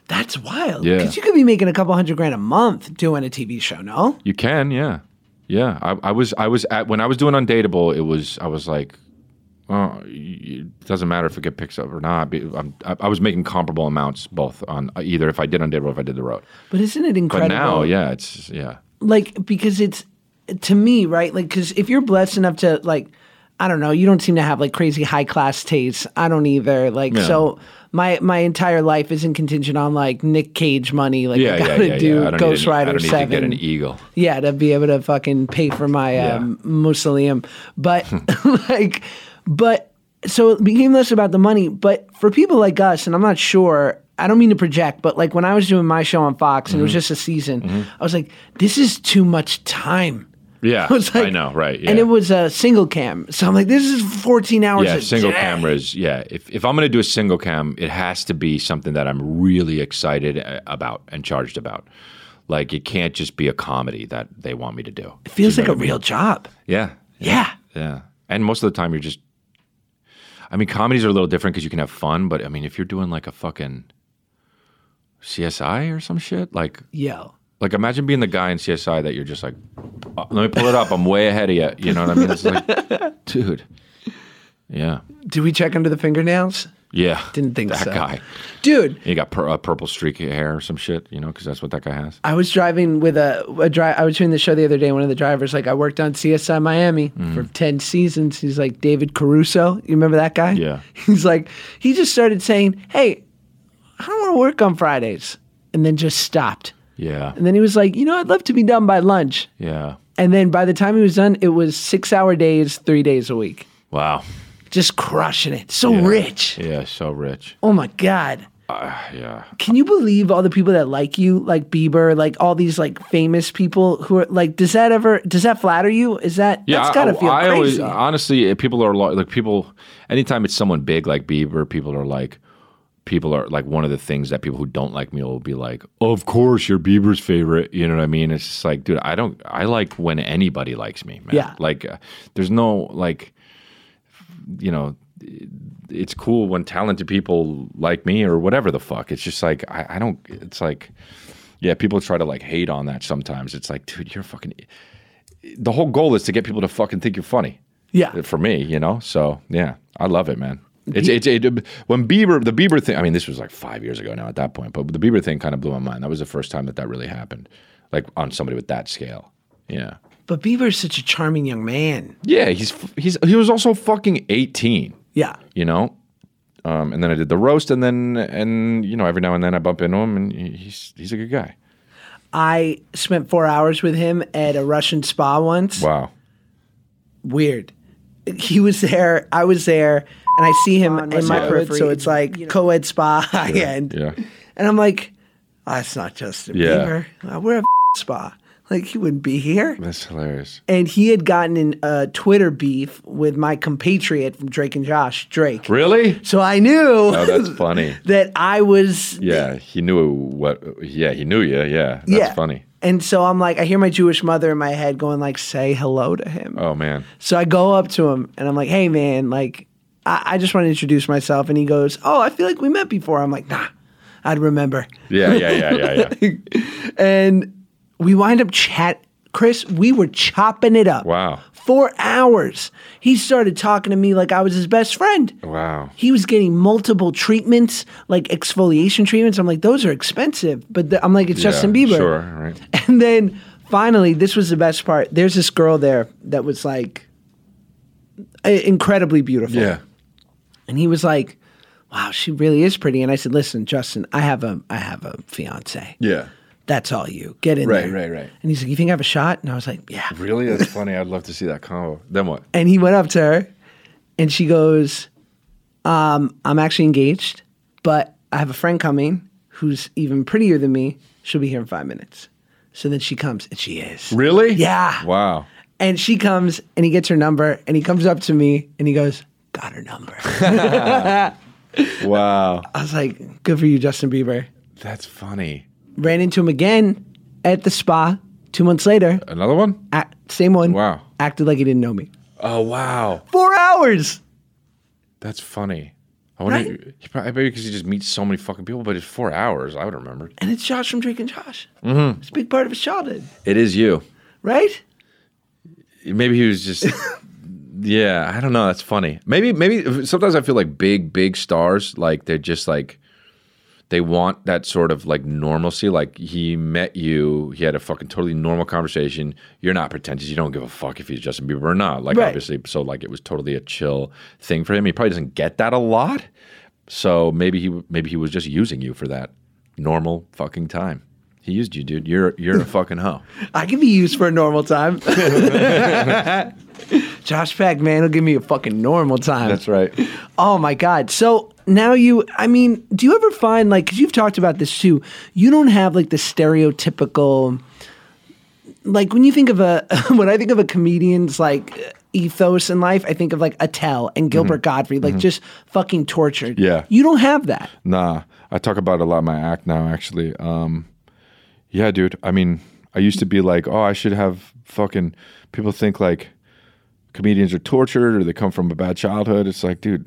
That's wild. Yeah. Because you could be making a couple hundred grand a month doing a TV show, no? You can, yeah, yeah. I, I was, I was at when I was doing Undateable. It was, I was like, oh, it doesn't matter if it get picked up or not. I'm, I, I was making comparable amounts both on uh, either if I did Undateable or if I did the road. But isn't it incredible? But incredible? now, yeah, it's yeah, like because it's to me right like because if you're blessed enough to like i don't know you don't seem to have like crazy high class tastes i don't either like Yeah. so my my entire life isn't contingent on like nick cage money like yeah, i gotta yeah. do yeah. I don't ghost an- rider don't need 7 to get an eagle. yeah to be able to fucking pay for my Yeah. um, mausoleum but like but so it became less about the money but for people like us and i'm not sure i don't mean to project but like when i was doing my show on fox and it was Mm-hmm. just a season i was like this is too much time Yeah, I was like- I know, right? Yeah. and it was a single cam so i'm like this is 14 hours of yeah, single day. cameras. Yeah, if if I'm going to do a single cam, it has to be something that I'm really excited uh, about and charged about. Like it can't just be a comedy that they want me to do. it feels You like a mean? real job Yeah. yeah Yeah. And most of the time you're just I mean comedies are a little different because you can have fun, but I mean if you're doing like a fucking CSI or some shit, like yo like imagine being the guy in CSI that you're just like "Uh, let me pull it up, I'm way ahead of you. You know what I mean? It's like dude. Yeah. did we check under the fingernails Yeah. Didn't think that so. guy. dude He got pur- a purple streak of hair or some shit, you know, because that's what that guy has. I was driving with a, a dri I was doing the show the other day. One of the drivers, like, I worked on CSI Miami Mm-hmm. for 10 seasons. He's like, David Caruso. You remember that guy? Yeah. He's like, he just started saying, Hey, I don't want to work on Fridays. And then just stopped. Yeah. And then he was like, You know, I'd love to be done by lunch. Yeah. And then by the time he was done, it was six hour days, three days a week. Wow. Just crushing it. So Yeah. rich. Yeah, so rich. Oh my God. Uh, yeah. Can you believe all the people that like you, like Bieber, like all these like famous people who are like? Does that ever? Does that flatter you? Is that? Yeah, that's gotta I, feel I crazy. always honestly, people are like people. Anytime it's someone big like Bieber, people are like, people are like one of the things that people who don't like me will be like, of course you're Bieber's favorite. You know what I mean? It's just like, dude, I don't. I like when anybody likes me, man. Yeah. Like, uh, there's no like, you know. It's cool when talented people like me or whatever the fuck. It's just like I, I don't. It's like, yeah, people try to like hate on that sometimes. It's like, dude, you're fucking. The whole goal is to get people to fucking think you're funny yeah, for me, you know. So yeah, I love it, man. It's it's it, when Bieber the Bieber thing. I mean, this was like five years ago now at that point, but the Bieber thing kind of blew my mind. That was the first time that that really happened, like on somebody with that scale. Yeah, but Bieber's such a charming young man. yeah. He's he's he was also fucking eighteen, Yeah, you know. Um, and then I did the roast, and then and you know every now and then I bump into him, and he's he's a good guy. I spent four hours with him at a Russian spa once. Wow. Weird. He was there. I was there, and I see him in my Yeah. periphery. So it's like co-ed spa high end. Yeah. And I'm like, oh, it's not Justin Yeah. Bieber. Uh, We're a spa. Like he wouldn't be here. That's hilarious. And he had gotten in a Twitter beef with my compatriot from Drake and Josh, Drake. Really? So I knew Oh, that's funny. that I was Yeah, he knew what. Yeah, he knew you. Yeah, that's yeah. funny. And so I'm like, I hear my Jewish mother in my head going like, say hello to him. Oh man. So I go up to him and I'm like, hey man, like, I, I just want to introduce myself. And he goes, oh, I feel like we met before. I'm like, nah, I'd remember. Yeah, yeah, yeah, yeah, yeah. And we wind up chat. Chris, we were chopping it up. Wow. For hours. He started talking to me like I was his best friend. Wow. He was getting multiple treatments, like exfoliation treatments. I'm like, those are expensive. But the, I'm like, it's Justin Bieber. Sure. Right. And then finally, this was the best part. There's this girl there that was like incredibly beautiful. Yeah. And he was like, "Wow, she really is pretty." And I said, "Listen, Justin, I have a I have a fiance. Yeah. That's all you. Get in Right, there." right, right. And he's like, "You think I have a shot?" And I was like, "Yeah." Really? That's funny. I'd love to see that combo. Then what? And he went up to her, and she goes, um, "I'm actually engaged, but I have a friend coming who's even prettier than me. She'll be here in five minutes." So then she comes, and she is. Really? Yeah. Wow. And she comes and he gets her number and he comes up to me and he goes, Got her number. Wow. I was like, Good for you, Justin Bieber. That's funny. Ran into him again at the spa two months later. Another one? Act, same one. Wow. Acted like he didn't know me. Oh wow. Four hours. That's funny. I wonder. Right? He probably maybe because he just meets so many fucking people, but it's four hours. I would remember. And it's Josh from Drake and Josh. Mm-hmm. It's a big part of his childhood, It is you. right? Maybe he was just. yeah, I don't know. That's funny. Maybe, maybe sometimes I feel like big, big stars, like they're just like they want that sort of like normalcy. Like he met you, he had a fucking totally normal conversation. You're not pretentious. You don't give a fuck if he's Justin Bieber or not. Like Right. obviously, so like it was totally a chill thing for him. He probably doesn't get that a lot. So maybe he maybe he was just using you for that normal fucking time. He used you, dude. You're you're a fucking hoe. I can be used for a normal time. Josh Peck, man, he'll give me a fucking normal time. That's right. Oh my God. So now you, I mean, do you ever find like, because you've talked about this too, you don't have like the stereotypical, like when you think of a, when I think of a comedian's like ethos in life, I think of like Attell and Gilbert Gottfried, like just fucking tortured. Mm-hmm. Yeah. You don't have that. Nah, I talk about a lot in my act now. Actually, um, yeah, dude. I mean, I used to be like, oh, I should have fucking. People think like comedians are tortured or they come from a bad childhood. It's like, dude,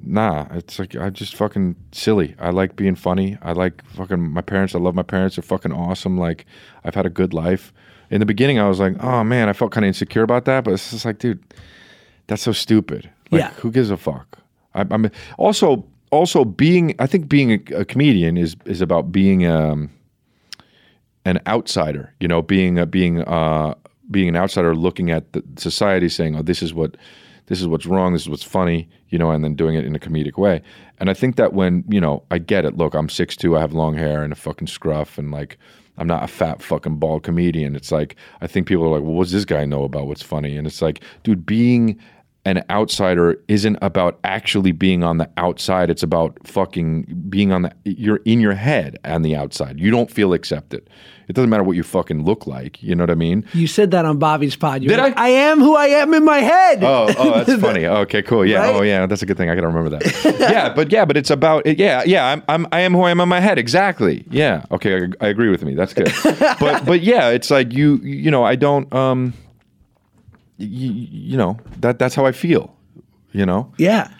nah. It's like I'm just fucking silly. I like being funny. I like fucking my parents. I love my parents. They're fucking awesome. Like I've had a good life. In the beginning, I was like, oh man, I felt kind of insecure about that. But it's just like, dude, that's so stupid. Like, Yeah. who gives a fuck? I, I'm also also being. I think being a, a comedian is is about being um, an outsider. You know, being a, being uh, being an outsider, looking at the society, saying, "Oh, this is what this is what's wrong. This is what's funny." You know, and then doing it in a comedic way. And I think that when you know, I get it. Look, I'm 6'2", I have long hair and a fucking scruff, and like. I'm not a fat fucking bald comedian. It's like I think people are like, well, what does this guy know about what's funny? And it's like, dude, being an outsider isn't about actually being on the outside. It's about fucking being on the you're in your head on the outside. You don't feel accepted. It doesn't matter what you fucking look like. You know what I mean? You said that on Bobby's pod. You Did like, I? I am who I am in my head. Oh, oh, that's funny. Okay, cool. Yeah. Right? Oh, yeah. That's a good thing. I gotta remember that. yeah, but yeah, but it's about yeah, yeah. I'm, I'm I am who I am in my head. Exactly. Yeah. Okay, I, I agree with me. That's good. but but yeah, it's like you you know I don't um you, you know that that's how I feel. You know. Yeah.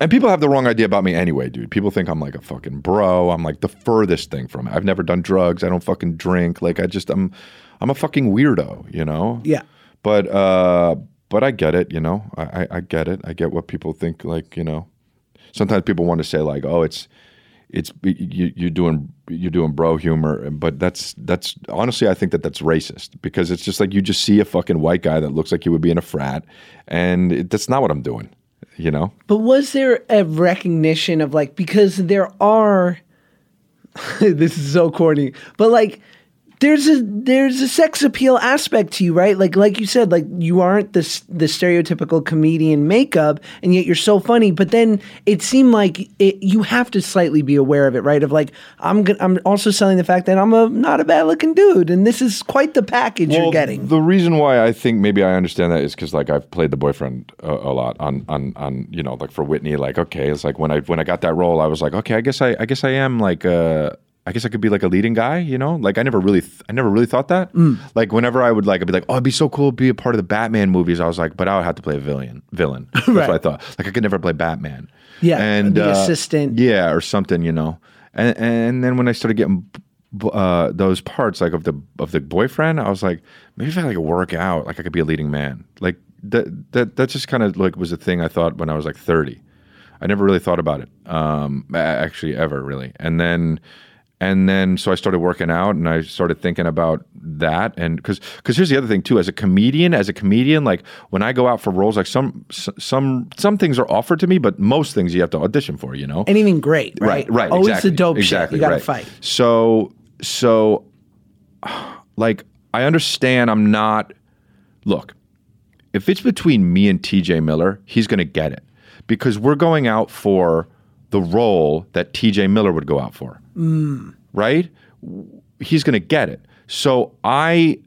And people have the wrong idea about me anyway, dude. People think I'm like a fucking bro. I'm like the furthest thing from it. I've never done drugs. I don't fucking drink. Like I just I'm I'm a fucking weirdo, you know? Yeah. But uh but I get it, you know. I, I, I get it. I get what people think like, you know. Sometimes people want to say like, "Oh, it's it's you, you're doing you're doing bro humor," but that's that's honestly, I think that that's racist because it's just like you just see a fucking white guy that looks like you would be in a frat, and it, that's not what I'm doing, you know. But was there a recognition of like because there are this is so corny, but like there's a there's a sex appeal aspect to you, right? Like like you said, like you aren't the the stereotypical comedian makeup, and yet you're so funny. But then it seemed like it, you have to slightly be aware of it, right? Of like I'm I'm also selling the fact that I'm a not a bad looking dude, and this is quite the package you're Well, getting. The reason why I think maybe I understand that is because like I've played the boyfriend a, a lot on on on you know like for Whitney. Like okay, it's like when I when I got that role, I was like okay, I guess I I guess I am like uh I guess I could be like a leading guy, you know. Like I never really th- I never really thought that. Mm. Like whenever I would like I'd be like oh it'd be so cool to be a part of the Batman movies. I was like but I would have to play a villain villain. That's Right. what I thought. Like I could never play Batman. Yeah, and the uh, assistant. yeah, or something, you know. And and then when I started getting b- uh, those parts like of the of the boyfriend, I was like, maybe if I like work out, like I could be a leading man. Like that that that just kind of like was a thing I thought when I was like thirty. I never really thought about it, um, actually ever really. And then and then so I started working out and I started thinking about that and because because here's the other thing too as a comedian as a comedian like when I go out for roles like some some some things are offered to me but most things you have to audition for you know Anything great, right? right right Always exactly, the dope exactly, shit. You got to right. fight. so so like I understand I'm not look if it's between me and TJ Miller he's going to get it because we're going out for the role that TJ Miller would go out for right he's going to get it so I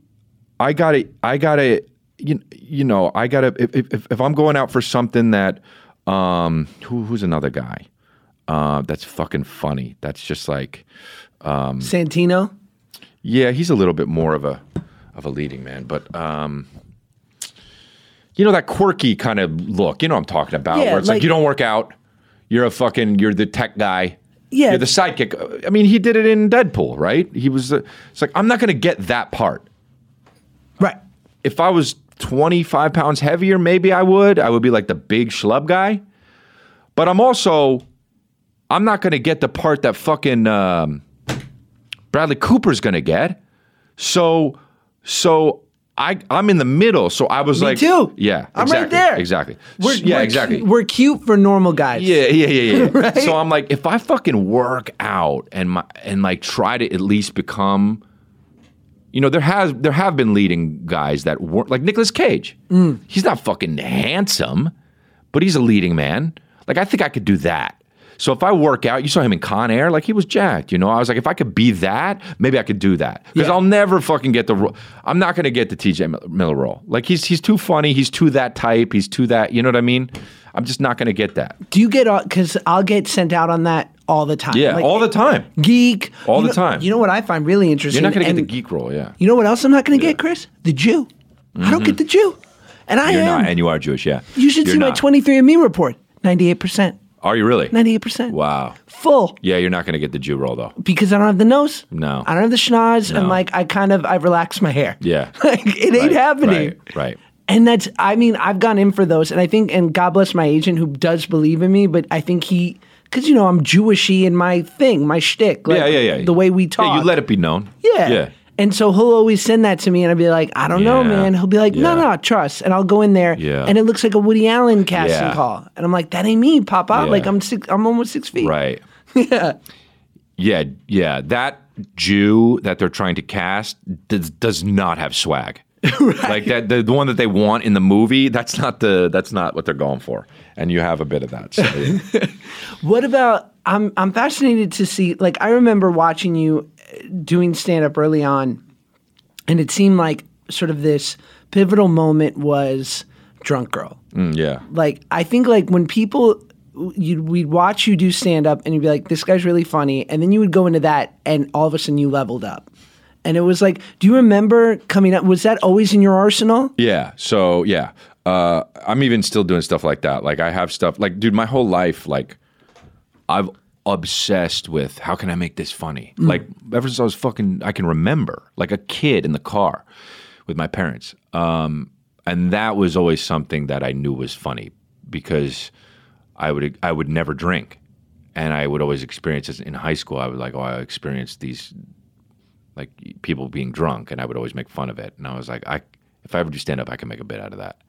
I got to I got to you, you know I got to if, if if I'm going out for something that um who who's another guy uh that's fucking funny that's just like um, Santino. yeah, he's a little bit more of a of a leading man, but um, you know that quirky kind of look. You know what I'm talking about, Yeah, where it's like, like- you don't work out. You're a fucking. You're the tech guy. Yeah. You're the sidekick. I mean, he did it in Deadpool, right? He was. The, it's like I'm not going to get that part. Right. If I was 25 pounds heavier, maybe I would. I would be like the big schlub guy. But I'm also. I'm not going to get the part that fucking um, Bradley Cooper's going to get. So, so I I'm in the middle. So I was Me like, too. Yeah, I'm right there. Exactly. We're, yeah, we're exactly. cu- we're cute for normal guys. Yeah, yeah, yeah, yeah. Right? So I'm like, if I fucking work out and my and like try to at least become, you know, there has there have been leading guys that work like Nicolas Cage. Mm. He's not fucking handsome, but he's a leading man. Like I think I could do that. So if I work out, you saw him in Con Air, like he was jacked. You know, I was like, if I could be that, maybe I could do that because Yeah. I'll never fucking get the. ro- I'm not going to get the T.J. Miller role. Like he's he's too funny. He's too that type. He's too that. You know what I mean? I'm just not going to get that. Do you get because I'll get sent out on that all the time. Yeah, Like, all the time. geek All the know- time. You know what I find really interesting? You're not going to get the geek role, yeah. You know what else I'm not going to get, Chris? The Jew. I don't get the Jew, and I Mm-hmm. You're am. not, and you are Jewish, yeah. you should You're see my 23andMe report. 98 percent. Are you really? 98 percent. Wow. Full. Yeah, you're not going to get the Jew role though. Because I don't have the nose. No. I don't have the schnoz, and like I kind of I relax my hair. Yeah. like it ain't Right, happening. Right. Right. And that's, I mean, I've gone in for those, and I think, and God bless my agent who does believe in me, but I think he, because you know I'm Jewishy in my thing, my shtick, like yeah, yeah, yeah. the way we talk. Yeah, you let it be known. Yeah. Yeah. And so he'll always send that to me, and I'll be like, I don't know, Yeah. man. He'll be like, no, Yeah. no, trust. And I'll go in there, Yeah. and it looks like a Woody Allen casting Yeah. call, and I'm like, that ain't me, Papa. Yeah. Like I'm six, I'm almost six feet. Right. Yeah. Yeah, yeah. That Jew that they're trying to cast does, does not have swag. Like that, the, the one that they want in the movie. That's not the. That's not what they're going for. And you have a bit of that. So, yeah. What about? I'm I'm fascinated to see. Like I remember watching you doing stand up early on, and it seemed like sort of this pivotal moment was Drunk Girl. Mm, yeah. Like I think like when people you we'd watch you do stand up and you'd be like, this guy's really funny, and then you would go into that, and all of a sudden you leveled up. And it was like, do you remember coming up? Was that always in your arsenal? Yeah. So yeah, uh, I'm even still doing stuff like that. Like I have stuff like, dude, my whole life, like I've obsessed with how can I make this funny. Like ever since I was fucking, I can remember, like a kid in the car with my parents, um, and that was always something that I knew was funny because I would I would never drink, and I would always experience this in high school. I would like, oh, I experienced these like people being drunk, and I would always make fun of it. And I was like, I if I ever do stand up, I can make a bit out of that.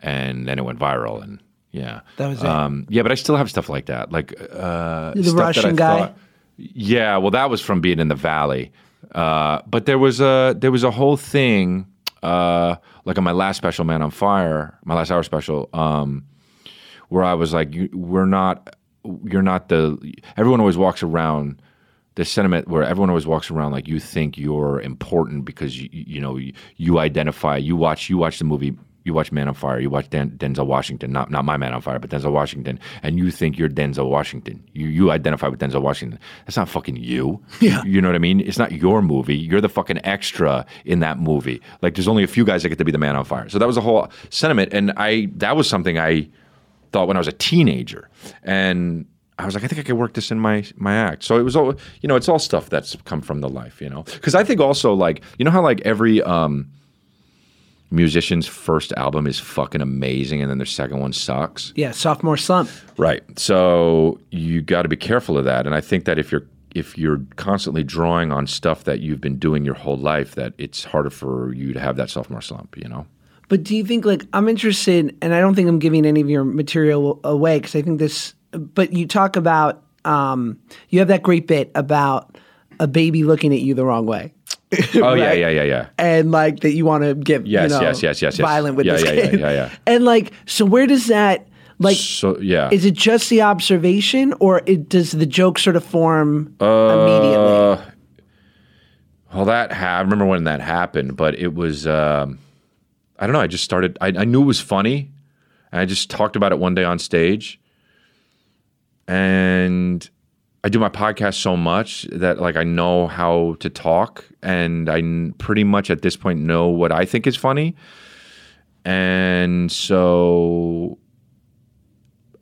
And then it went viral, and yeah, That was it. Um, yeah, but I still have stuff like that, like uh, The Russian guy? thought- yeah, well, that was from being in the valley. Uh, but there was a there was a whole thing uh, like on my last special, Man on Fire, my last hour special, um, where I was like, "We're not, you're not the." Everyone always walks around this sentiment where everyone always walks around like you think you're important because you you know you, you identify, you watch you watch the movie you watch Man on Fire, you watch Den- Denzel Washington, not not my Man on Fire, but Denzel Washington, and you think you're Denzel Washington. You you identify with Denzel Washington. That's not fucking you. Yeah. You know what I mean? It's not your movie. You're the fucking extra in that movie. Like there's only a few guys that get to be the Man on Fire. So that was a whole sentiment, and I that was something I thought when I was a teenager, and I was like, I think I could work this in my my act. So it was all you know, it's all stuff that's come from the life, you know. Because I think also like you know how like every um musician's first album is fucking amazing and then their second one sucks. Yeah, sophomore slump. Right. So you got to be careful of that. And I think that if you're if you're constantly drawing on stuff that you've been doing your whole life, that it's harder for you to have that sophomore slump. You know. But do you think like I'm interested, and I don't think I'm giving any of your material away because I think this. But you talk about um, you have that great bit about a baby looking at you the wrong way. Oh yeah, Right. yeah, yeah, yeah. and like that you want to get Yes, you know, yes, yes, yes, yes. violent with Yeah, this yeah, yeah, kid. yeah, yeah. And like, so where does that like? So yeah. Is it just the observation, or it, does the joke sort of form immediately? Uh, well, that ha- I remember when that happened, but it was um, I don't know. I just started. I, I knew it was funny, and I just talked about it one day on stage, and I do my podcast so much that like I know how to talk, and I n- pretty much at this point know what I think is funny, and so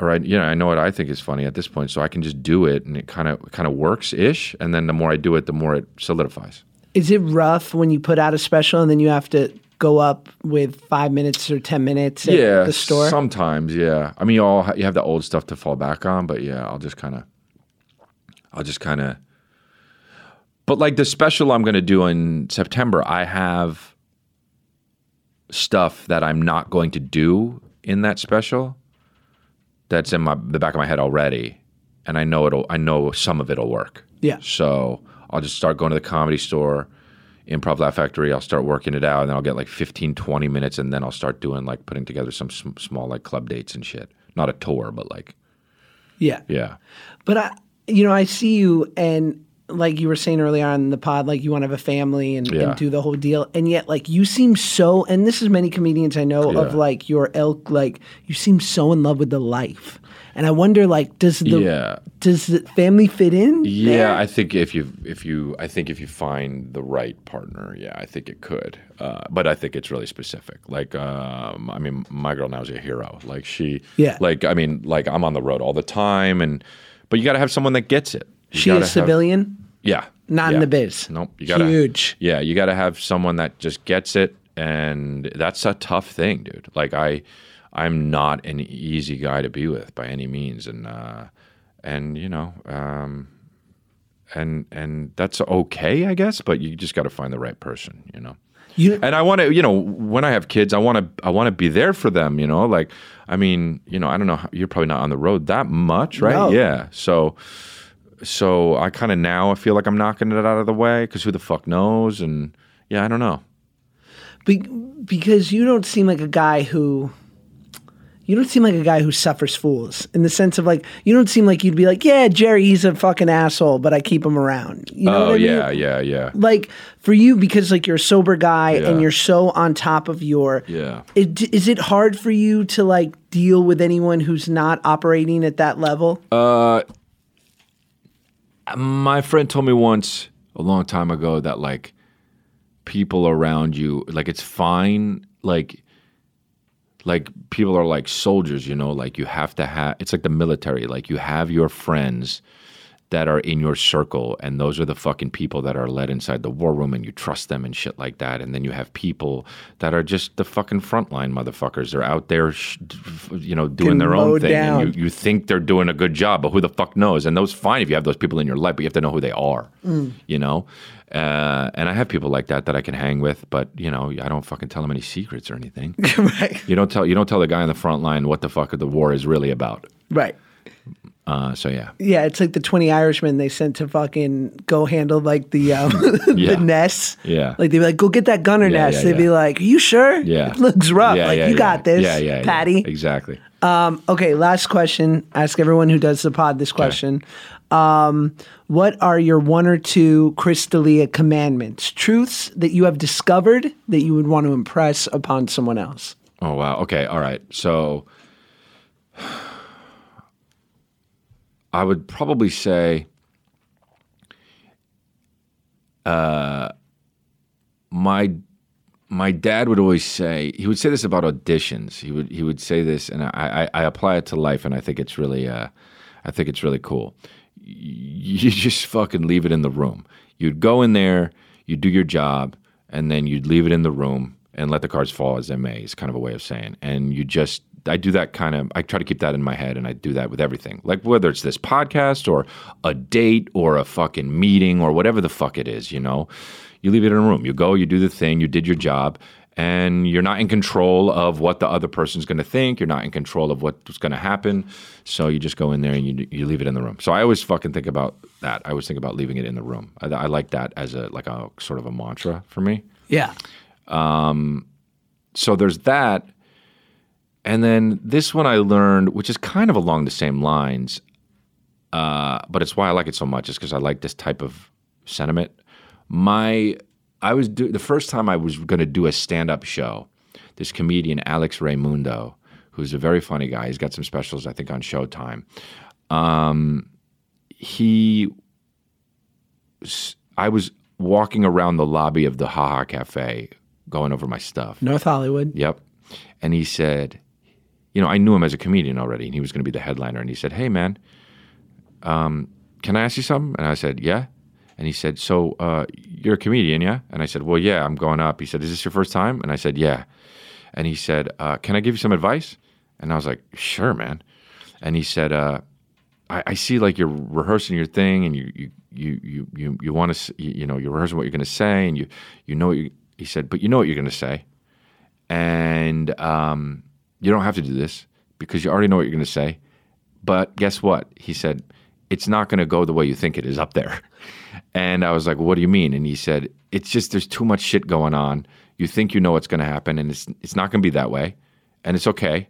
or I, you know, I know what I think is funny at this point, so I can just do it, and it kind of kind of works ish. And then the more I do it, the more it solidifies. Is it rough when you put out a special and then you have to go up with five minutes or ten minutes at yeah, the store? Sometimes, yeah. I mean, you all ha- you have the old stuff to fall back on, but yeah, I'll just kind of, I'll just kind of. But like the special I'm going to do in September, I have stuff that I'm not going to do in that special. That's in my the back of my head already, and I know it'll. I know some of it'll work. Yeah. So I'll just start going to the comedy store, Improv Laugh Factory. I'll start working it out, and then I'll get like 15, 20 minutes, and then I'll start doing like putting together some sm- small like club dates and shit. Not a tour, but like yeah. yeah, But I, you know, I see you, and like you were saying earlier on in the pod, like you want to have a family and, Yeah. and do the whole deal, and yet like you seem so, and this is many comedians I know of like your ilk, like you seem so in love with the life, and I wonder like does the Yeah. does the family fit in? yeah. there? I think if you if you I think if you find the right partner, yeah, I think it could. Uh, but I think it's really specific. Like, um, I mean, my girl now is a hero. Like she, Yeah. Like I mean, like I'm on the road all the time, and but you got to have someone that gets it. You she a have- civilian, Yeah. not in the biz. Nope. You gotta Huge. Yeah, you gotta have someone that just gets it and that's a tough thing, dude. Like I I'm not an easy guy to be with by any means. And uh and you know, um and and that's okay, I guess, but you just gotta find the right person, you know. You And I want to, you know, when I have kids, I want to, I want to be there for them. You know, like, I mean, you know, I don't know, how, you're probably not on the road that much, right? No. Yeah. So, so I kind of now I feel like I'm knocking it out of the way because who the fuck knows? And yeah, I don't know. Be- because you don't seem like a guy who you don't seem like a guy who suffers fools in the sense of like you don't seem like you'd be like yeah jerry he's a fucking asshole but i keep him around you know oh what I mean? yeah, yeah, yeah, like for you because like you're a sober guy Yeah. and you're so on top of your yeah. it, is it hard for you to like deal with anyone who's not operating at that level Uh, My friend told me once a long time ago that like people around you, like it's fine, like like people are like soldiers, you know, like you have to have it's like the military, like you have your friends that are in your circle and those are the fucking people that are led inside the war room and you trust them and shit like that and then you have people that are just the fucking frontline motherfuckers. They're out there sh- you know doing their own thing down. and you, you think they're doing a good job but who the fuck knows? And those fine if you have those people in your life but you have to know who they are mm. you know uh, and I have people like that that I can hang with but you know I don't fucking tell them any secrets or anything right you don't tell you don't tell the guy on the front line what the fuck the war is really about right Uh, so yeah, Yeah, it's like the twenty Irishmen they sent to fucking go handle like the um, Yeah. the nests. Yeah. like they'd be like, "Go get that gunner Yeah, nest." yeah, they'd be like, "Are you sure? yeah, it looks rough. Yeah, like you got this, Yeah, yeah, yeah. Patty." Exactly. Okay, last question. Ask everyone who does the pod this question. Um, what are your one or two Chris D'Elia commandments, truths that you have discovered that you would want to impress upon someone else? Oh wow. Okay. All right. So I would probably say uh my my dad would always say he would say this about auditions. He would he would say this and I, I, I apply it to life and I think it's really uh I think it's really cool. You just fucking leave it in the room. You'd go in there, you'd do your job, and then you'd leave it in the room and let the cards fall as they may is kind of a way of saying. And you just I do that kind of I try to keep that in my head and I do that with everything. Like whether it's this podcast or a date or a fucking meeting or whatever the fuck it is, you know. You leave it in a room. You go, you do the thing, you did your job, and you're not in control of what the other person's going to think. You're not in control of what's going to happen. So you just go in there and you you leave it in the room. So I always fucking think about that. I always think about leaving it in the room. I, I like that as a like a sort of a mantra for me Yeah. Um, so there's that and then this one i learned which is kind of along the same lines uh, but it's why i like it so much is because i like this type of sentiment my i was do, the first time i was going to do a stand-up show this comedian Alex Reymundo who's a very funny guy he's got some specials i think on showtime um, he i was walking around the lobby of the haha cafe going over my stuff North Hollywood. Yep. And he said, you know, I knew him as a comedian already, and he was going to be the headliner. And he said, "Hey, man, um, can I ask you something?" And I said, "Yeah." And he said, "So uh, you're a comedian, yeah?" And I said, "Well, yeah, I'm going up." He said, "Is this your first time?" And I said, "Yeah." And he said, uh, "Can I give you some advice?" And I was like, "Sure, man." And he said, uh, I, I see like you're rehearsing your thing, and you you you you you, you want to you, you know you're rehearsing what you're going to say, and you you know you, he said, but you know what you're going to say, and um, you don't have to do this because you already know what you're going to say. But guess what? He said, it's not going to go the way you think it is up there. And I was like, what do you mean? And he said, it's just there's too much shit going on. You think you know what's going to happen, and it's it's not going to be that way, and it's okay.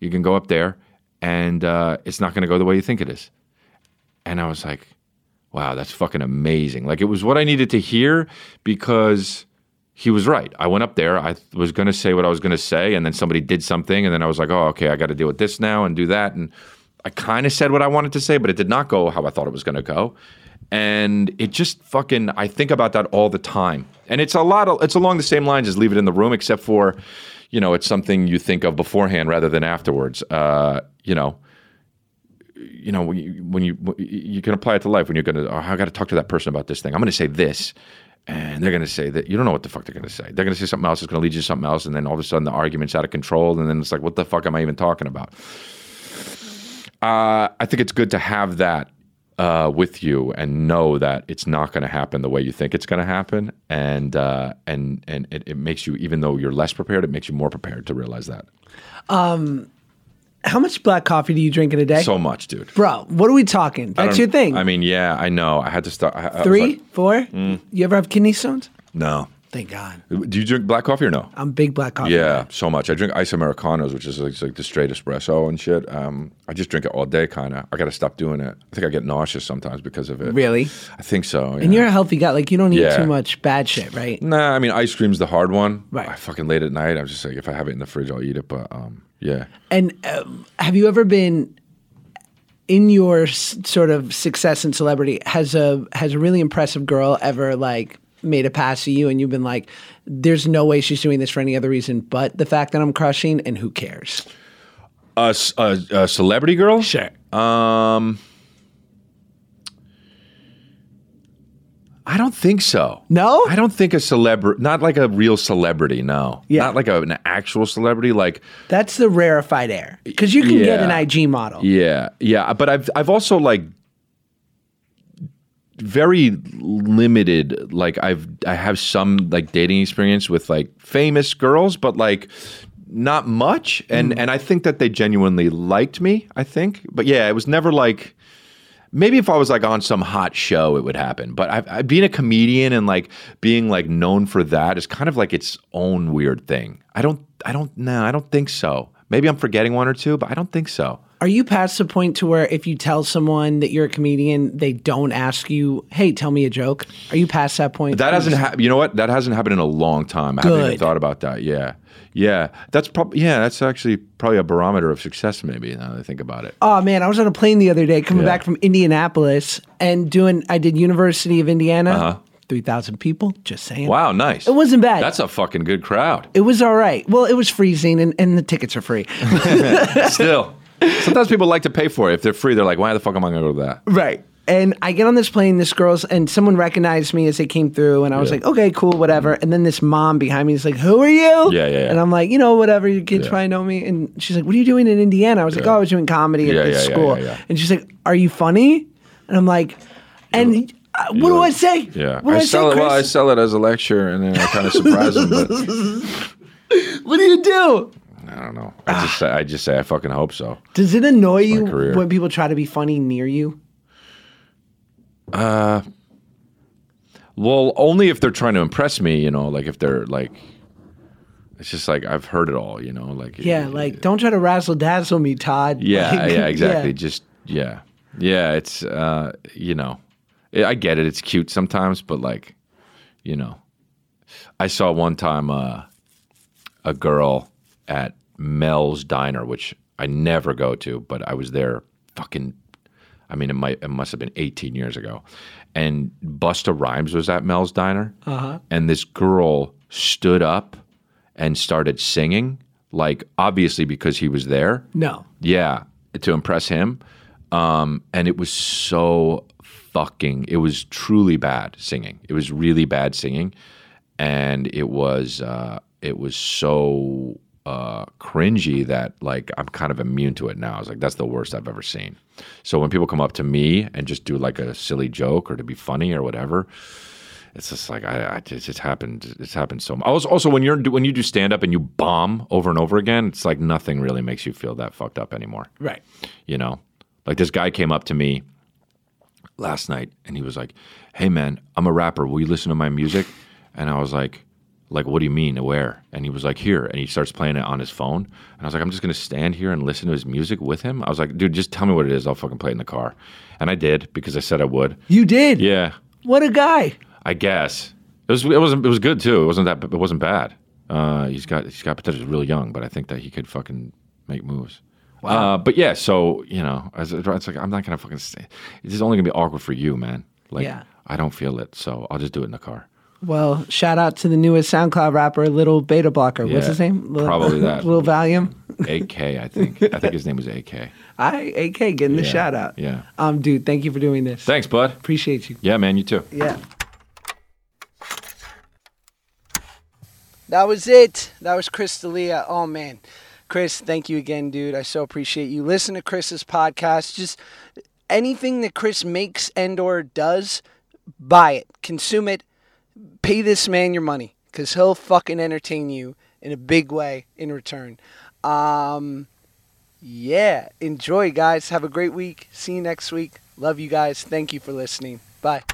You can go up there, and uh, it's not going to go the way you think it is. And I was like, wow, that's fucking amazing. Like it was what I needed to hear because he was right. I went up there. I was going to say what I was going to say, and then somebody did something, and then I was like, "Oh, okay, I got to deal with this now and do that." And I kind of said what I wanted to say, but it did not go how I thought it was going to go. And it just fucking. I think about that all the time, and it's a lot. Of, it's along the same lines as leave it in the room, except for, you know, it's something you think of beforehand rather than afterwards. Uh, you know, you know when you, when you you can apply it to life when you're going to oh, I got to talk to that person about this thing. I'm going to say this, and they're going to say that you don't know what the fuck they're going to say. They're going to say something else. It's going to lead you to something else, and then all of a sudden the argument's out of control, and then it's like, what the fuck am I even talking about? Uh, I think it's good to have that uh, with you and know that it's not going to happen the way you think it's going to happen, and uh, and and it, it makes you even though you're less prepared, it makes you more prepared to realize that. How much black coffee do you drink in a day? So much, dude. Bro, what are we talking? That's your thing. I mean, yeah, I know. I had to start. I, I was Three, mm. four? You ever have kidney stones? no. Thank God. Do you drink black coffee or no? I'm big black coffee. Yeah, guy. so much. I drink ice americanos, which is like, like the straight espresso and shit. Um, I just drink it all day, kind of. I got to stop doing it. I think I get nauseous sometimes because of it. Really? I think so. And you're a healthy guy. Like you don't eat Yeah. too much bad shit, right? Nah, I mean ice cream's the hard one. Right. I fucking late at night. I'm just like, if I have it in the fridge, I'll eat it. But um, yeah. And um, have you ever been in your s- sort of success and celebrity? Has a has a really impressive girl ever like made a pass at you, and you've been like, "There's no way she's doing this for any other reason but the fact that I'm crushing," and who cares? A celebrity girl? Sure. Um, I don't think so. No? I don't think a celebrity, not like a real celebrity. No, Yeah. not like a, an actual celebrity. Like, That's the rarefied air because you can get an IG model. yeah, yeah. But I've I've also like very limited. Like I've I have some like dating experience with like famous girls, but like not much, and mm. and I think that they genuinely liked me. I think, but yeah, it was never like. Maybe if I was like on some hot show, it would happen. But I, I, being a comedian and like being like known for that is kind of like its own weird thing. I don't, I don't, no, I don't think so. Maybe I'm forgetting one or two, but I don't think so. Are you past the point to where if you tell someone that you're a comedian, they don't ask you, "Hey, tell me a joke"? Are you past that point? That hasn't happened. You know what? That hasn't happened in a long time. I haven't even thought about that. Yeah, yeah. That's probably yeah. That's actually probably a barometer of success. Maybe now that I think about it. Oh man, I was on a plane the other day coming Yeah. back from Indianapolis and doing. I did University of Indiana, Uh-huh. three thousand people. Just saying. Wow, nice. It wasn't bad. That's a fucking good crowd. It was all right. Well, it was freezing and, and the tickets are free. Still, sometimes people like to pay for it. If they're free, they're like, "Why the fuck am I going to go to that?" right. And I get on this plane, this girl's, and someone recognized me as they came through, and I was Yeah. like, okay, cool, whatever. And then this mom behind me is like, who are you? Yeah, yeah, yeah. And I'm like, you know, whatever, your kids Yeah. probably know me. And she's like, what are you doing in Indiana? I was like, oh, I was doing comedy at Yeah, this yeah, yeah, school. yeah, yeah. And she's like, are you funny? And I'm like, and uh, what do I say? Yeah, What do I, I, sell say, it. Well, I Chris? sell it as a lecture, and then I kind of surprise them. But what do you do? I don't know. I just say, I just say I fucking hope so. Does it annoy you career. when people try to be funny near you? Uh, Well, only if they're trying to impress me, you know, like if they're like, it's just like I've heard it all, you know, like Yeah, like don't try to razzle dazzle me, Todd. yeah, Like, yeah, exactly. yeah. Just yeah, yeah. It's uh, you know, I I get it. It's cute sometimes, but like, you know, I saw one time uh, a girl at Mel's Diner, which I never go to, but I was there fucking. I mean, it might it must have been 18 years ago, and Busta Rhymes was at Mel's Diner, uh-huh. and this girl stood up and started singing, like obviously because he was there. No. Yeah, to impress him. Um, and it was so fucking, it was truly bad singing. It was really bad singing. And it was, uh, it was so uh, cringy that like I'm kind of immune to it now. I was like, that's the worst I've ever seen. So when people come up to me and just do like a silly joke or to be funny or whatever, it's just like I, I just it's happened. It's happened so much. Also, also when you're when you do stand up and you bomb over and over again, it's like nothing really makes you feel that fucked up anymore. Right. You know, like this guy came up to me last night and he was like, "Hey man, I'm a rapper. Will you listen to my music?" And I was like, "Like what do you mean? Where?" And he was like, "Here." And he starts playing it on his phone. And I was like, "I'm just gonna stand here and listen to his music with him." I was like, "Dude, just tell me what it is. I'll fucking play it in the car." And I did because I said I would. You did. Yeah, What a guy. I guess it was. It wasn't. It was good too. It wasn't that. It wasn't bad. Uh, he's got. He's got potential. He's really young, but I think that he could fucking make moves. Wow. Uh, but yeah, so you know, as it's like I'm not gonna fucking. Stay. It's just only gonna be awkward for you, man. Like Yeah. I don't feel it, so I'll just do it in the car. Well, shout out to the newest SoundCloud rapper, Little Beta Blocker. What's his name? Lil- probably that. Little Valium. AK, I think. I think his name was AK. I AK getting the Yeah, shout out. yeah. Um, dude, thank you for doing this. Thanks, bud. Appreciate you. Yeah, man. You too. Yeah. That was it. That was Chris D'Elia. Oh man, Chris, thank you again, dude. I so appreciate you. Listen to Chris's podcast. Just anything that Chris makes and or does, buy it, consume it, pay this man your money because he'll fucking entertain you in a big way in return. Um, yeah, enjoy, guys. Have a great week. See you next week. Love you guys. Thank you for listening. Bye.